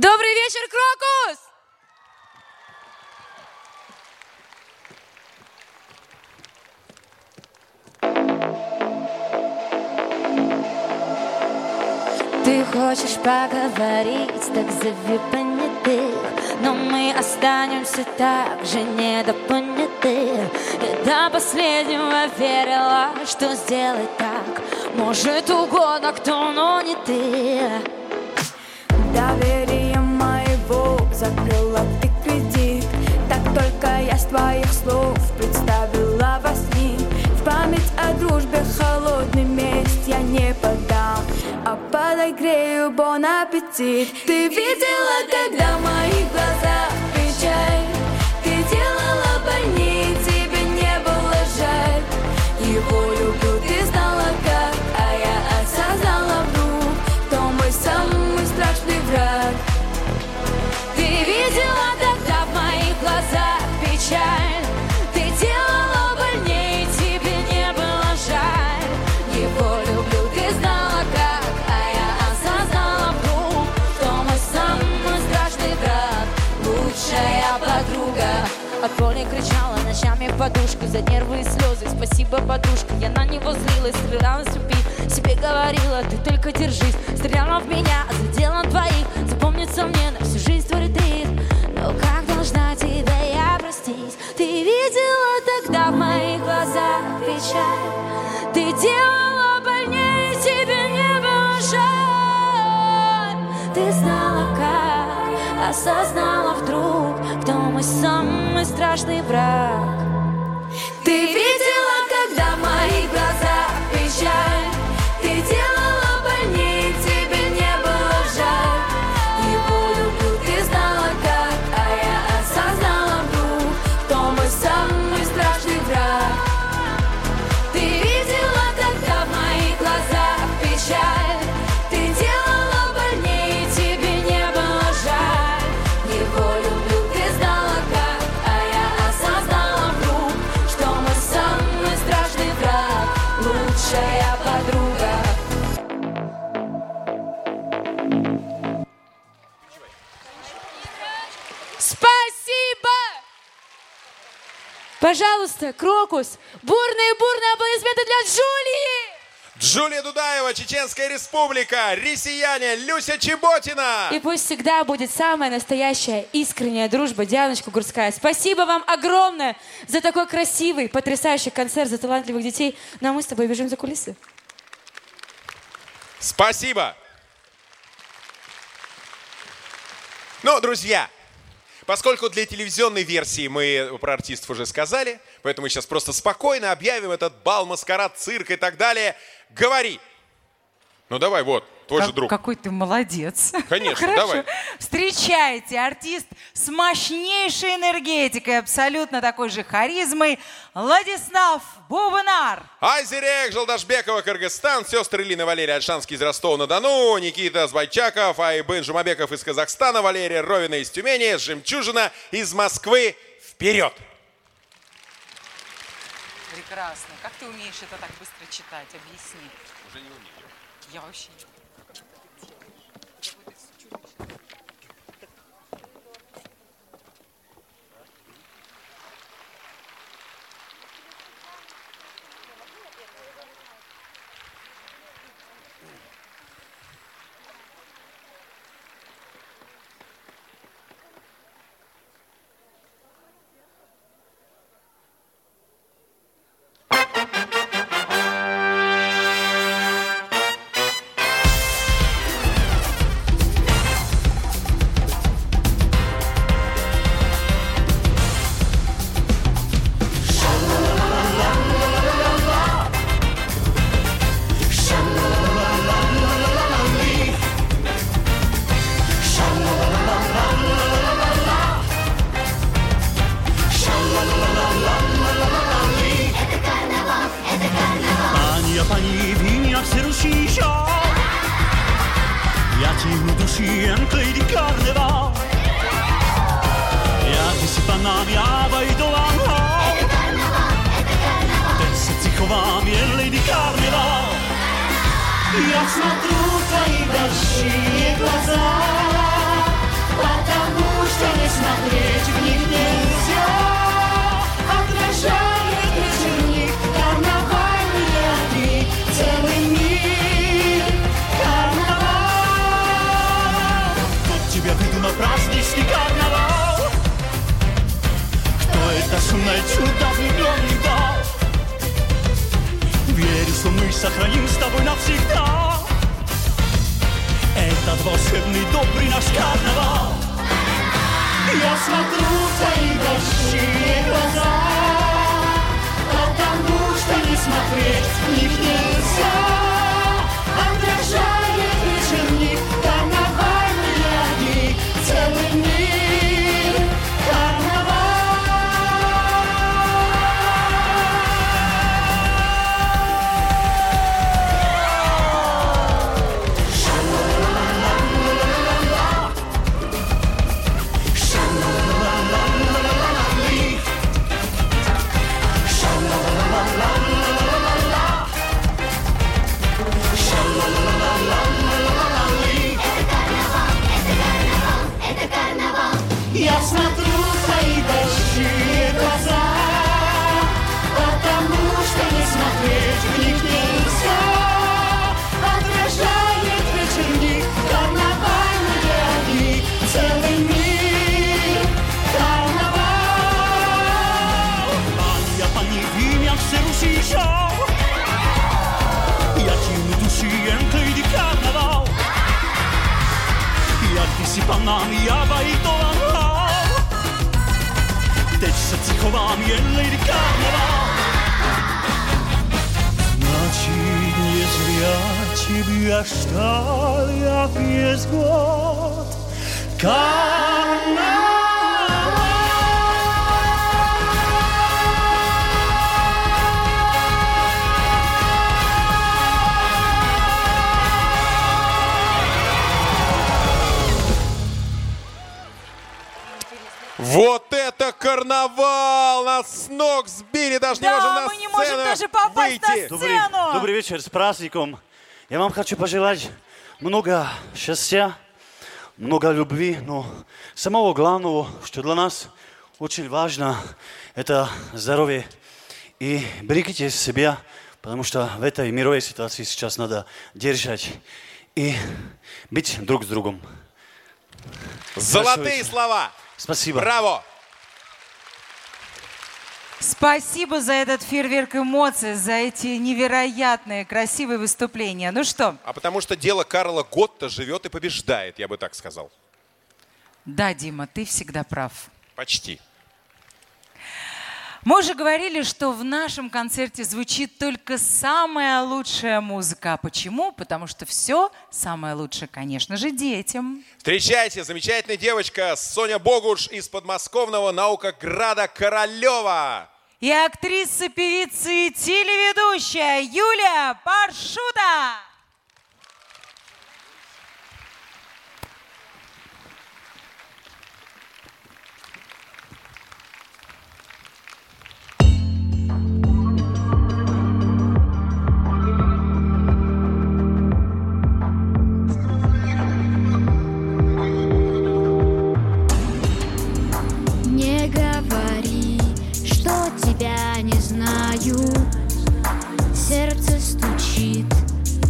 Добрый вечер, Крокус! Ты хочешь поговорить, так зови понятых. Но мы останемся так же недопоняты Я до последнего верила, что сделать так Может угодно кто, но не ты бон аппетит Ты видела, когда в моих глазах подушку За нервы и слезы, спасибо, подушка Я на него злилась, стреляла с любви. Себе говорила, ты только держись Стреляла в меня, а задела двоих. Запомнится мне на всю жизнь твой ретрит. Но как должна тебя я простить? Ты видела тогда в моих глазах печаль. Ты делала больнее, тебе не было жаль. Ты знала как, осознала вдруг. Кто мой самый страшный враг Ты видела, Пожалуйста, Крокус, бурные-бурные аплодисменты для Джулии! Джулия Дудаева, Чеченская Республика, Россияне, Люся Чеботина. И пусть всегда будет самая настоящая искренняя дружба, Дианочка Гурская. Спасибо вам огромное за такой красивый, потрясающий концерт за талантливых детей. Ну а мы с тобой бежим за кулисы. Спасибо. Ну, друзья, поскольку для телевизионной версии мы про артистов уже сказали, поэтому сейчас просто спокойно объявим этот бал, маскарад, цирк и так далее. Говори. Ну давай, вот, твой же Как- друг. Какой ты молодец. Конечно, Хорошо. давай. Встречайте, артист с мощнейшей энергетикой, абсолютно такой же харизмой, Владислав Бубнар. Айзерек, Желдашбекова, Кыргызстан, сестры Лина Валерия Альшанский из Ростова-на-Дону, Никита Збайчаков, Айбын Жумабеков из Казахстана, Валерия Ровина из Тюмени, Жемчужина из Москвы. Вперед! Прекрасно. Как ты умеешь это так быстро читать? Объясни. Уже не умею. Я вообще не вечер, с праздником. Я вам хочу пожелать много счастья, много любви, но самого главного, что для нас очень важно, это здоровье. И берегите себя, потому что в этой мировой ситуации сейчас надо держать и быть друг с другом. Золотые слова! Спасибо. Браво! Спасибо за этот фейерверк эмоций, за эти невероятные красивые выступления. Ну что, А потому что дело Карла Готта живет и побеждает, я бы так сказал. да, Дима, ты всегда прав. Почти. Мы уже говорили, что в нашем концерте звучит только самая лучшая музыка. А почему? Потому что все самое лучшее, конечно же, детям. Встречайте, замечательная девочка Соня Богуш из подмосковного наукограда Королева. И актриса, певица и телеведущая Юлия Паршута.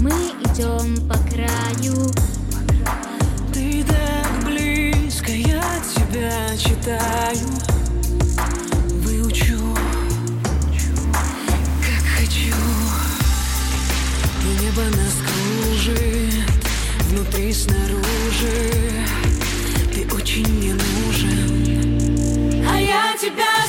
Мы идем по краю. Ты так близко, я тебя читаю. Выучу, как хочу. И небо нас кружит Внутри, снаружи. Ты очень мне нужен. А я тебя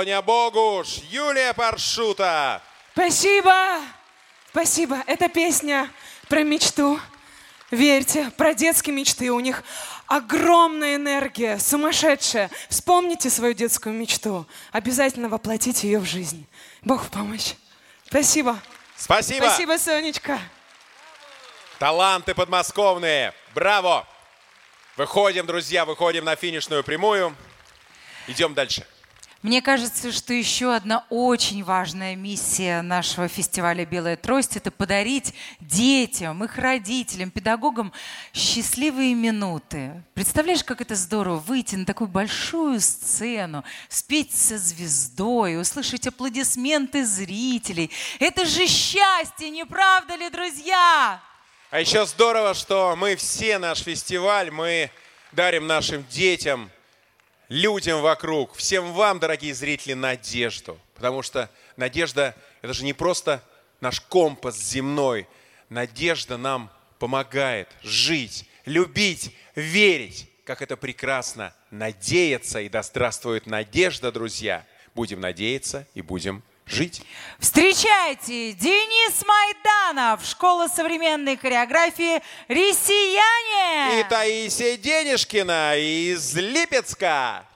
Соня Богуш, Юлия Паршута. Спасибо! Спасибо. Эта песня про мечту. Верьте, про детские мечты. У них огромная энергия, сумасшедшая. Вспомните свою детскую мечту. Обязательно воплотите ее в жизнь. Бог в помощь. Спасибо. Спасибо. Спасибо, Сонечка. Таланты подмосковные. Браво! Выходим, друзья, выходим на финишную прямую. Идем дальше. Мне кажется, что еще одна очень важная миссия нашего фестиваля «Белая трость» — это подарить детям, их родителям, педагогам счастливые минуты. Представляешь, как это здорово выйти на такую большую сцену, спеть со звездой, услышать аплодисменты зрителей. Это же счастье, не правда ли, друзья? А еще здорово, что мы все наш фестиваль, мы дарим нашим детям, людям вокруг, всем вам, дорогие зрители, надежду. Потому что надежда – это же не просто наш компас земной. Надежда нам помогает жить, любить, верить. Как это прекрасно надеяться. И да здравствует надежда, друзья. Будем надеяться и будем жить. Встречайте, Денис Майданов, школа современной хореографии «Россияне». И Таисия Денежкина из Липецка.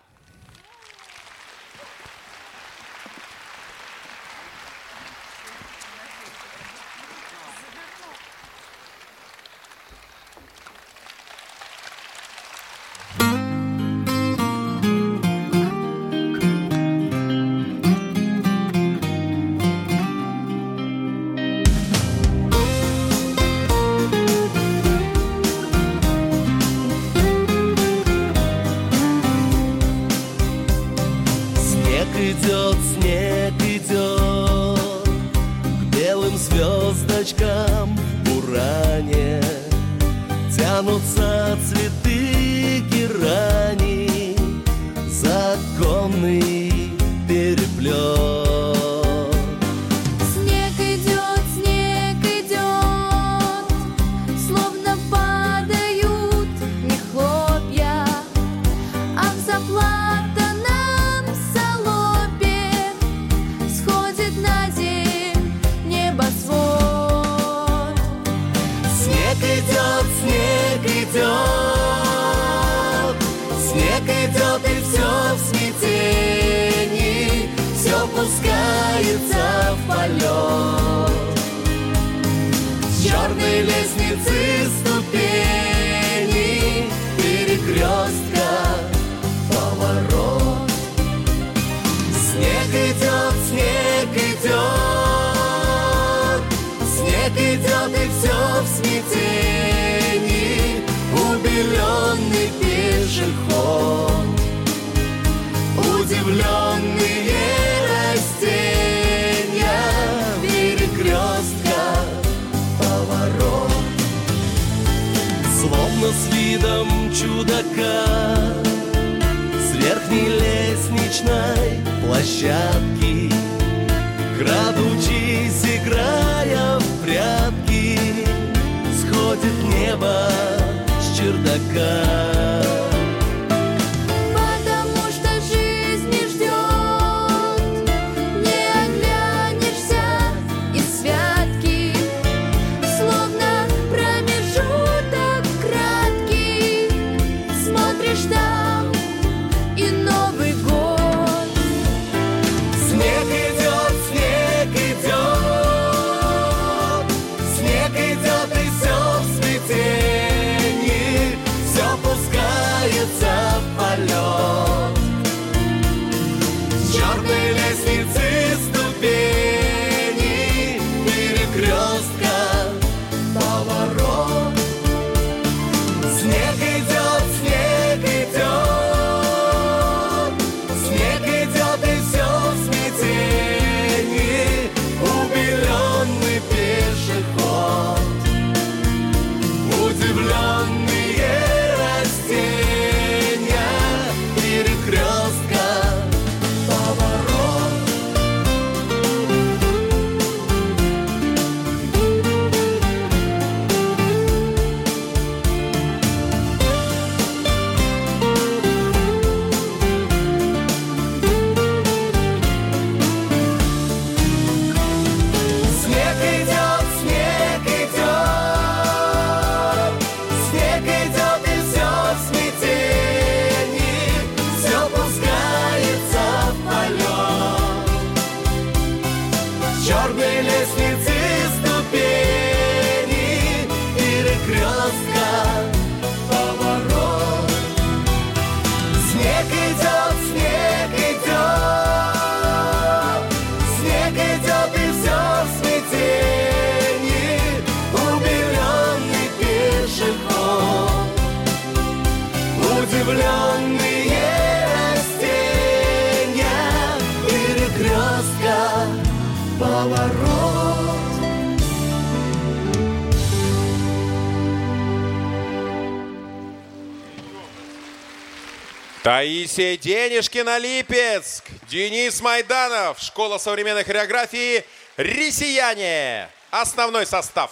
Таисия Денежкина, Липецк. Денис Майданов, Школа современной хореографии «Рисияне». Основной состав.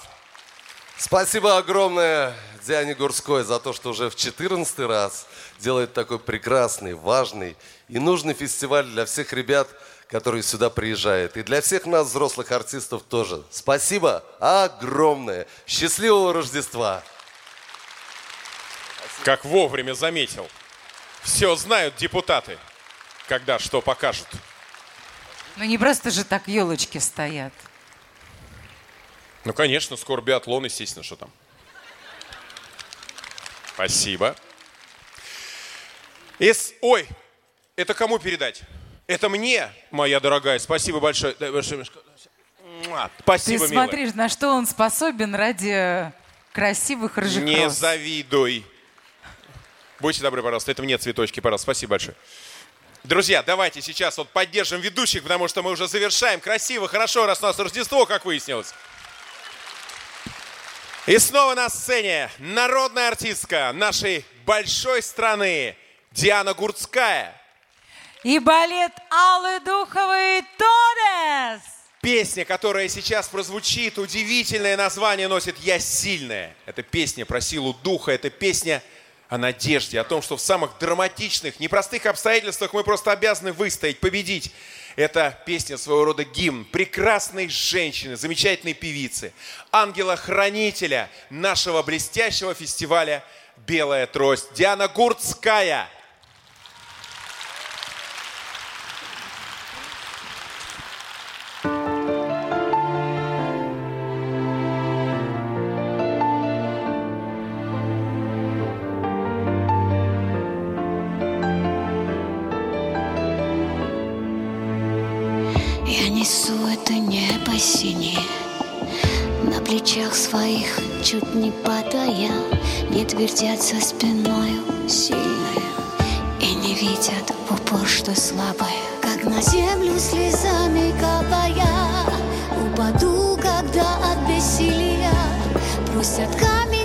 Спасибо огромное Диане Гурской за то, что уже в 14 раз делает такой прекрасный, важный и нужный фестиваль для всех ребят, которые сюда приезжают. И для всех нас, взрослых артистов, тоже. Спасибо огромное. Счастливого Рождества! Как вовремя заметил. Все знают депутаты, когда что покажут. Ну не просто же так елочки стоят. Ну, конечно, скоро биатлон, естественно, что там. Спасибо. Из... Ой, это кому передать? Это мне, моя дорогая. Спасибо большое. Спасибо, Ты милая. смотришь, на что он способен ради красивых рыжих Не роз. завидуй. Будьте добры, пожалуйста. Это мне цветочки, пожалуйста. Спасибо большое. Друзья, давайте сейчас вот поддержим ведущих, потому что мы уже завершаем. Красиво, хорошо, раз у нас Рождество, как выяснилось. И снова на сцене народная артистка нашей большой страны Диана Гурцкая. И балет Аллы Духовой «Тодес». Песня, которая сейчас прозвучит, удивительное название носит «Я сильная». Это песня про силу духа, это песня о надежде, о том, что в самых драматичных, непростых обстоятельствах мы просто обязаны выстоять, победить. Это песня своего рода гимн прекрасной женщины, замечательной певицы, ангела-хранителя нашего блестящего фестиваля «Белая трость» Диана Гурцкая. Падая Не твердят за спиною сильная И не видят в упор, что слабая Как на землю слезами капая Упаду, когда от бессилия Бросят камень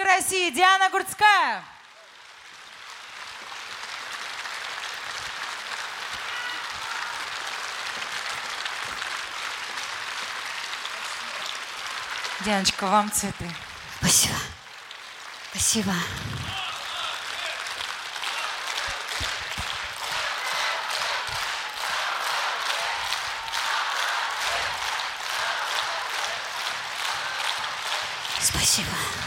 Артистка России Диана Гурцкая. Дианочка, вам цветы. Спасибо. Спасибо. Спасибо.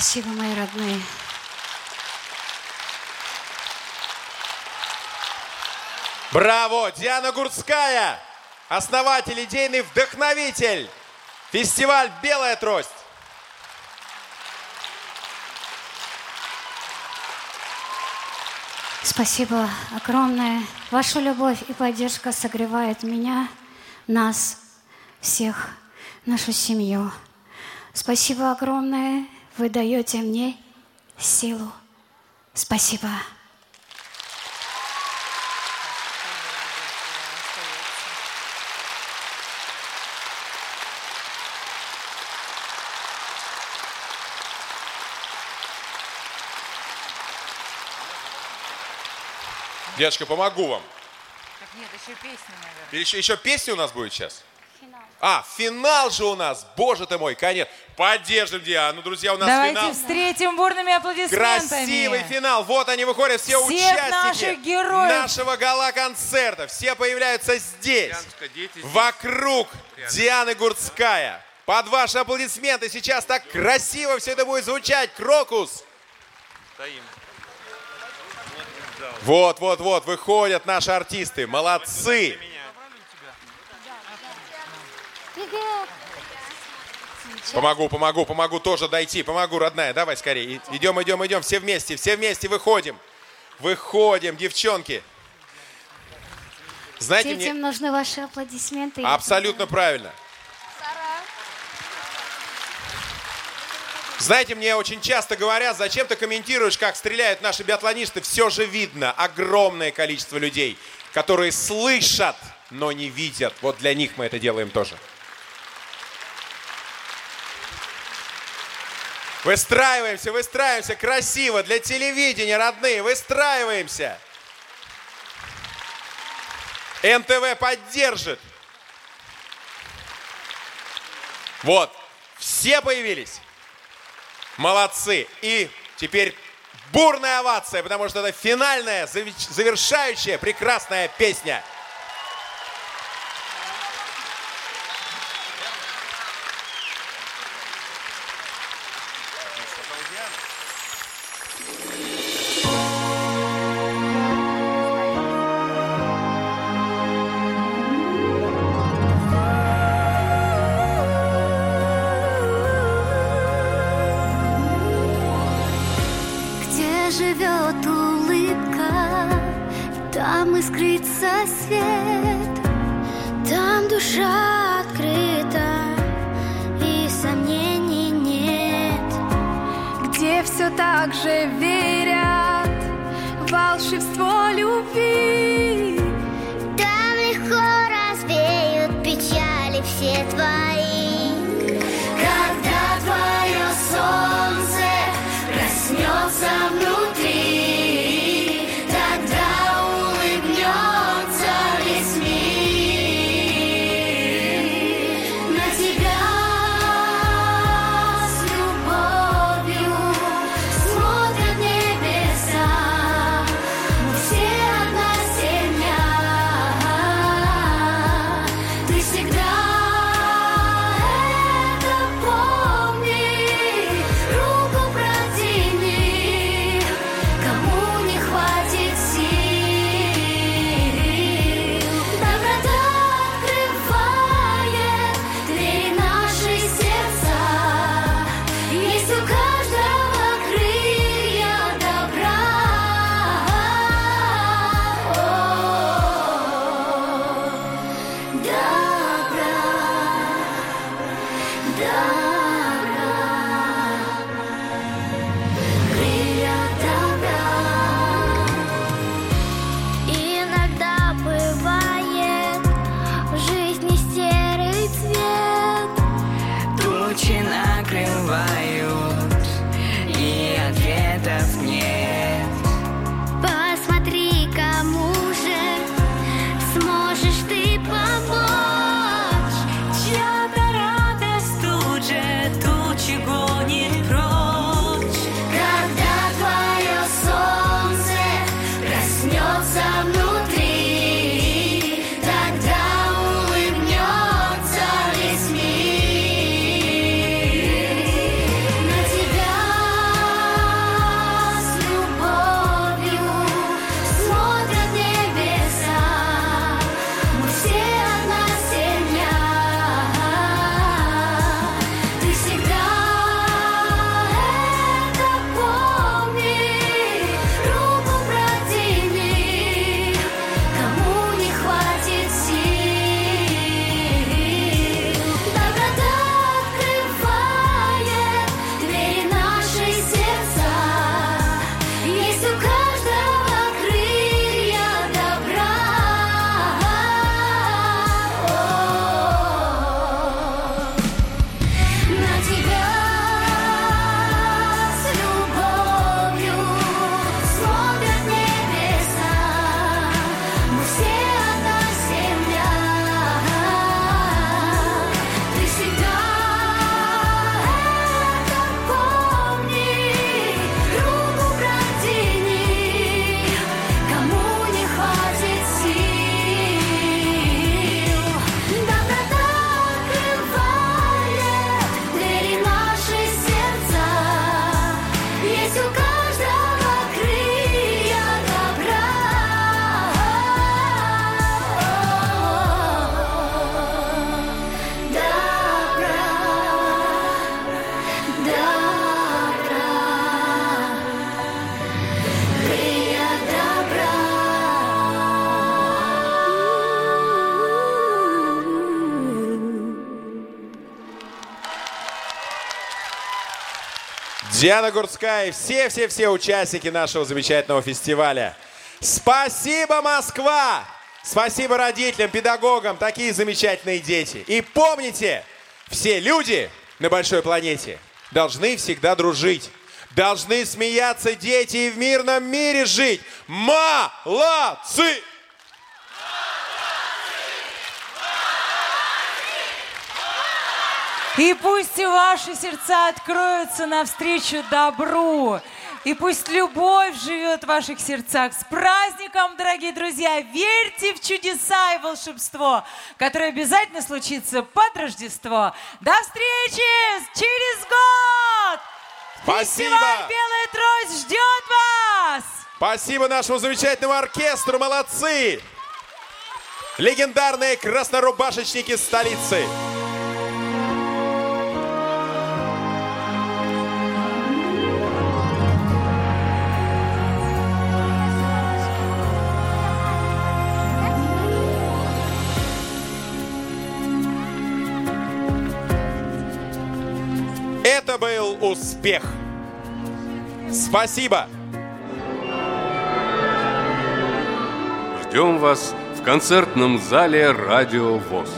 Спасибо, мои родные. Браво! Диана Гурцкая! Основатель, идейный вдохновитель! Фестиваль «Белая трость». Спасибо огромное. Ваша любовь и поддержка согревает меня, нас, всех, нашу семью. Спасибо огромное. Вы даете мне силу. Спасибо. Девушка, помогу вам. Так нет, еще песня, наверное. Еще, еще песня у нас будет сейчас? А, финал же у нас, боже ты мой, конец. Поддержим Диану, друзья, у нас Давайте финал. встретим бурными аплодисментами. Красивый финал. Вот они выходят, все Всех участники наших героев. нашего гала-концерта. Все появляются здесь, вокруг Дианы Гурцкая. Под ваши аплодисменты сейчас так красиво все это будет звучать. Крокус. Стоим. Вот, вот, вот, выходят наши артисты. Молодцы. Помогу, помогу, помогу тоже дойти. Помогу, родная. Давай скорее. Идем, идем, идем. Все вместе, все вместе выходим. Выходим, девчонки. Знаете, Детям мне... нужны ваши аплодисменты. Абсолютно правильно. Знаете, мне очень часто говорят, зачем ты комментируешь, как стреляют наши биатлонисты. Все же видно огромное количество людей, которые слышат, но не видят. Вот для них мы это делаем тоже. Выстраиваемся, выстраиваемся красиво для телевидения, родные, выстраиваемся. НТВ поддержит. Вот, все появились. Молодцы. И теперь бурная овация, потому что это финальная, завершающая прекрасная песня. Все так же верят в волшебство любви. Там легко развеют печали все твои. Когда твое солнце проснется внутри, Диана Гурцкая и все-все-все участники нашего замечательного фестиваля. Спасибо, Москва! Спасибо родителям, педагогам, такие замечательные дети. И помните, все люди на большой планете должны всегда дружить. Должны смеяться дети и в мирном мире жить. Молодцы! И пусть и ваши сердца откроются навстречу добру. И пусть любовь живет в ваших сердцах. С праздником, дорогие друзья! Верьте в чудеса и волшебство, которое обязательно случится под Рождество. До встречи через год! Спасибо! Фестиваль «Белая трость» ждет вас! Спасибо нашему замечательному оркестру, молодцы! Легендарные краснорубашечники столицы. Это был успех. Спасибо. Ждем вас в концертном зале «Радио ВОЗ».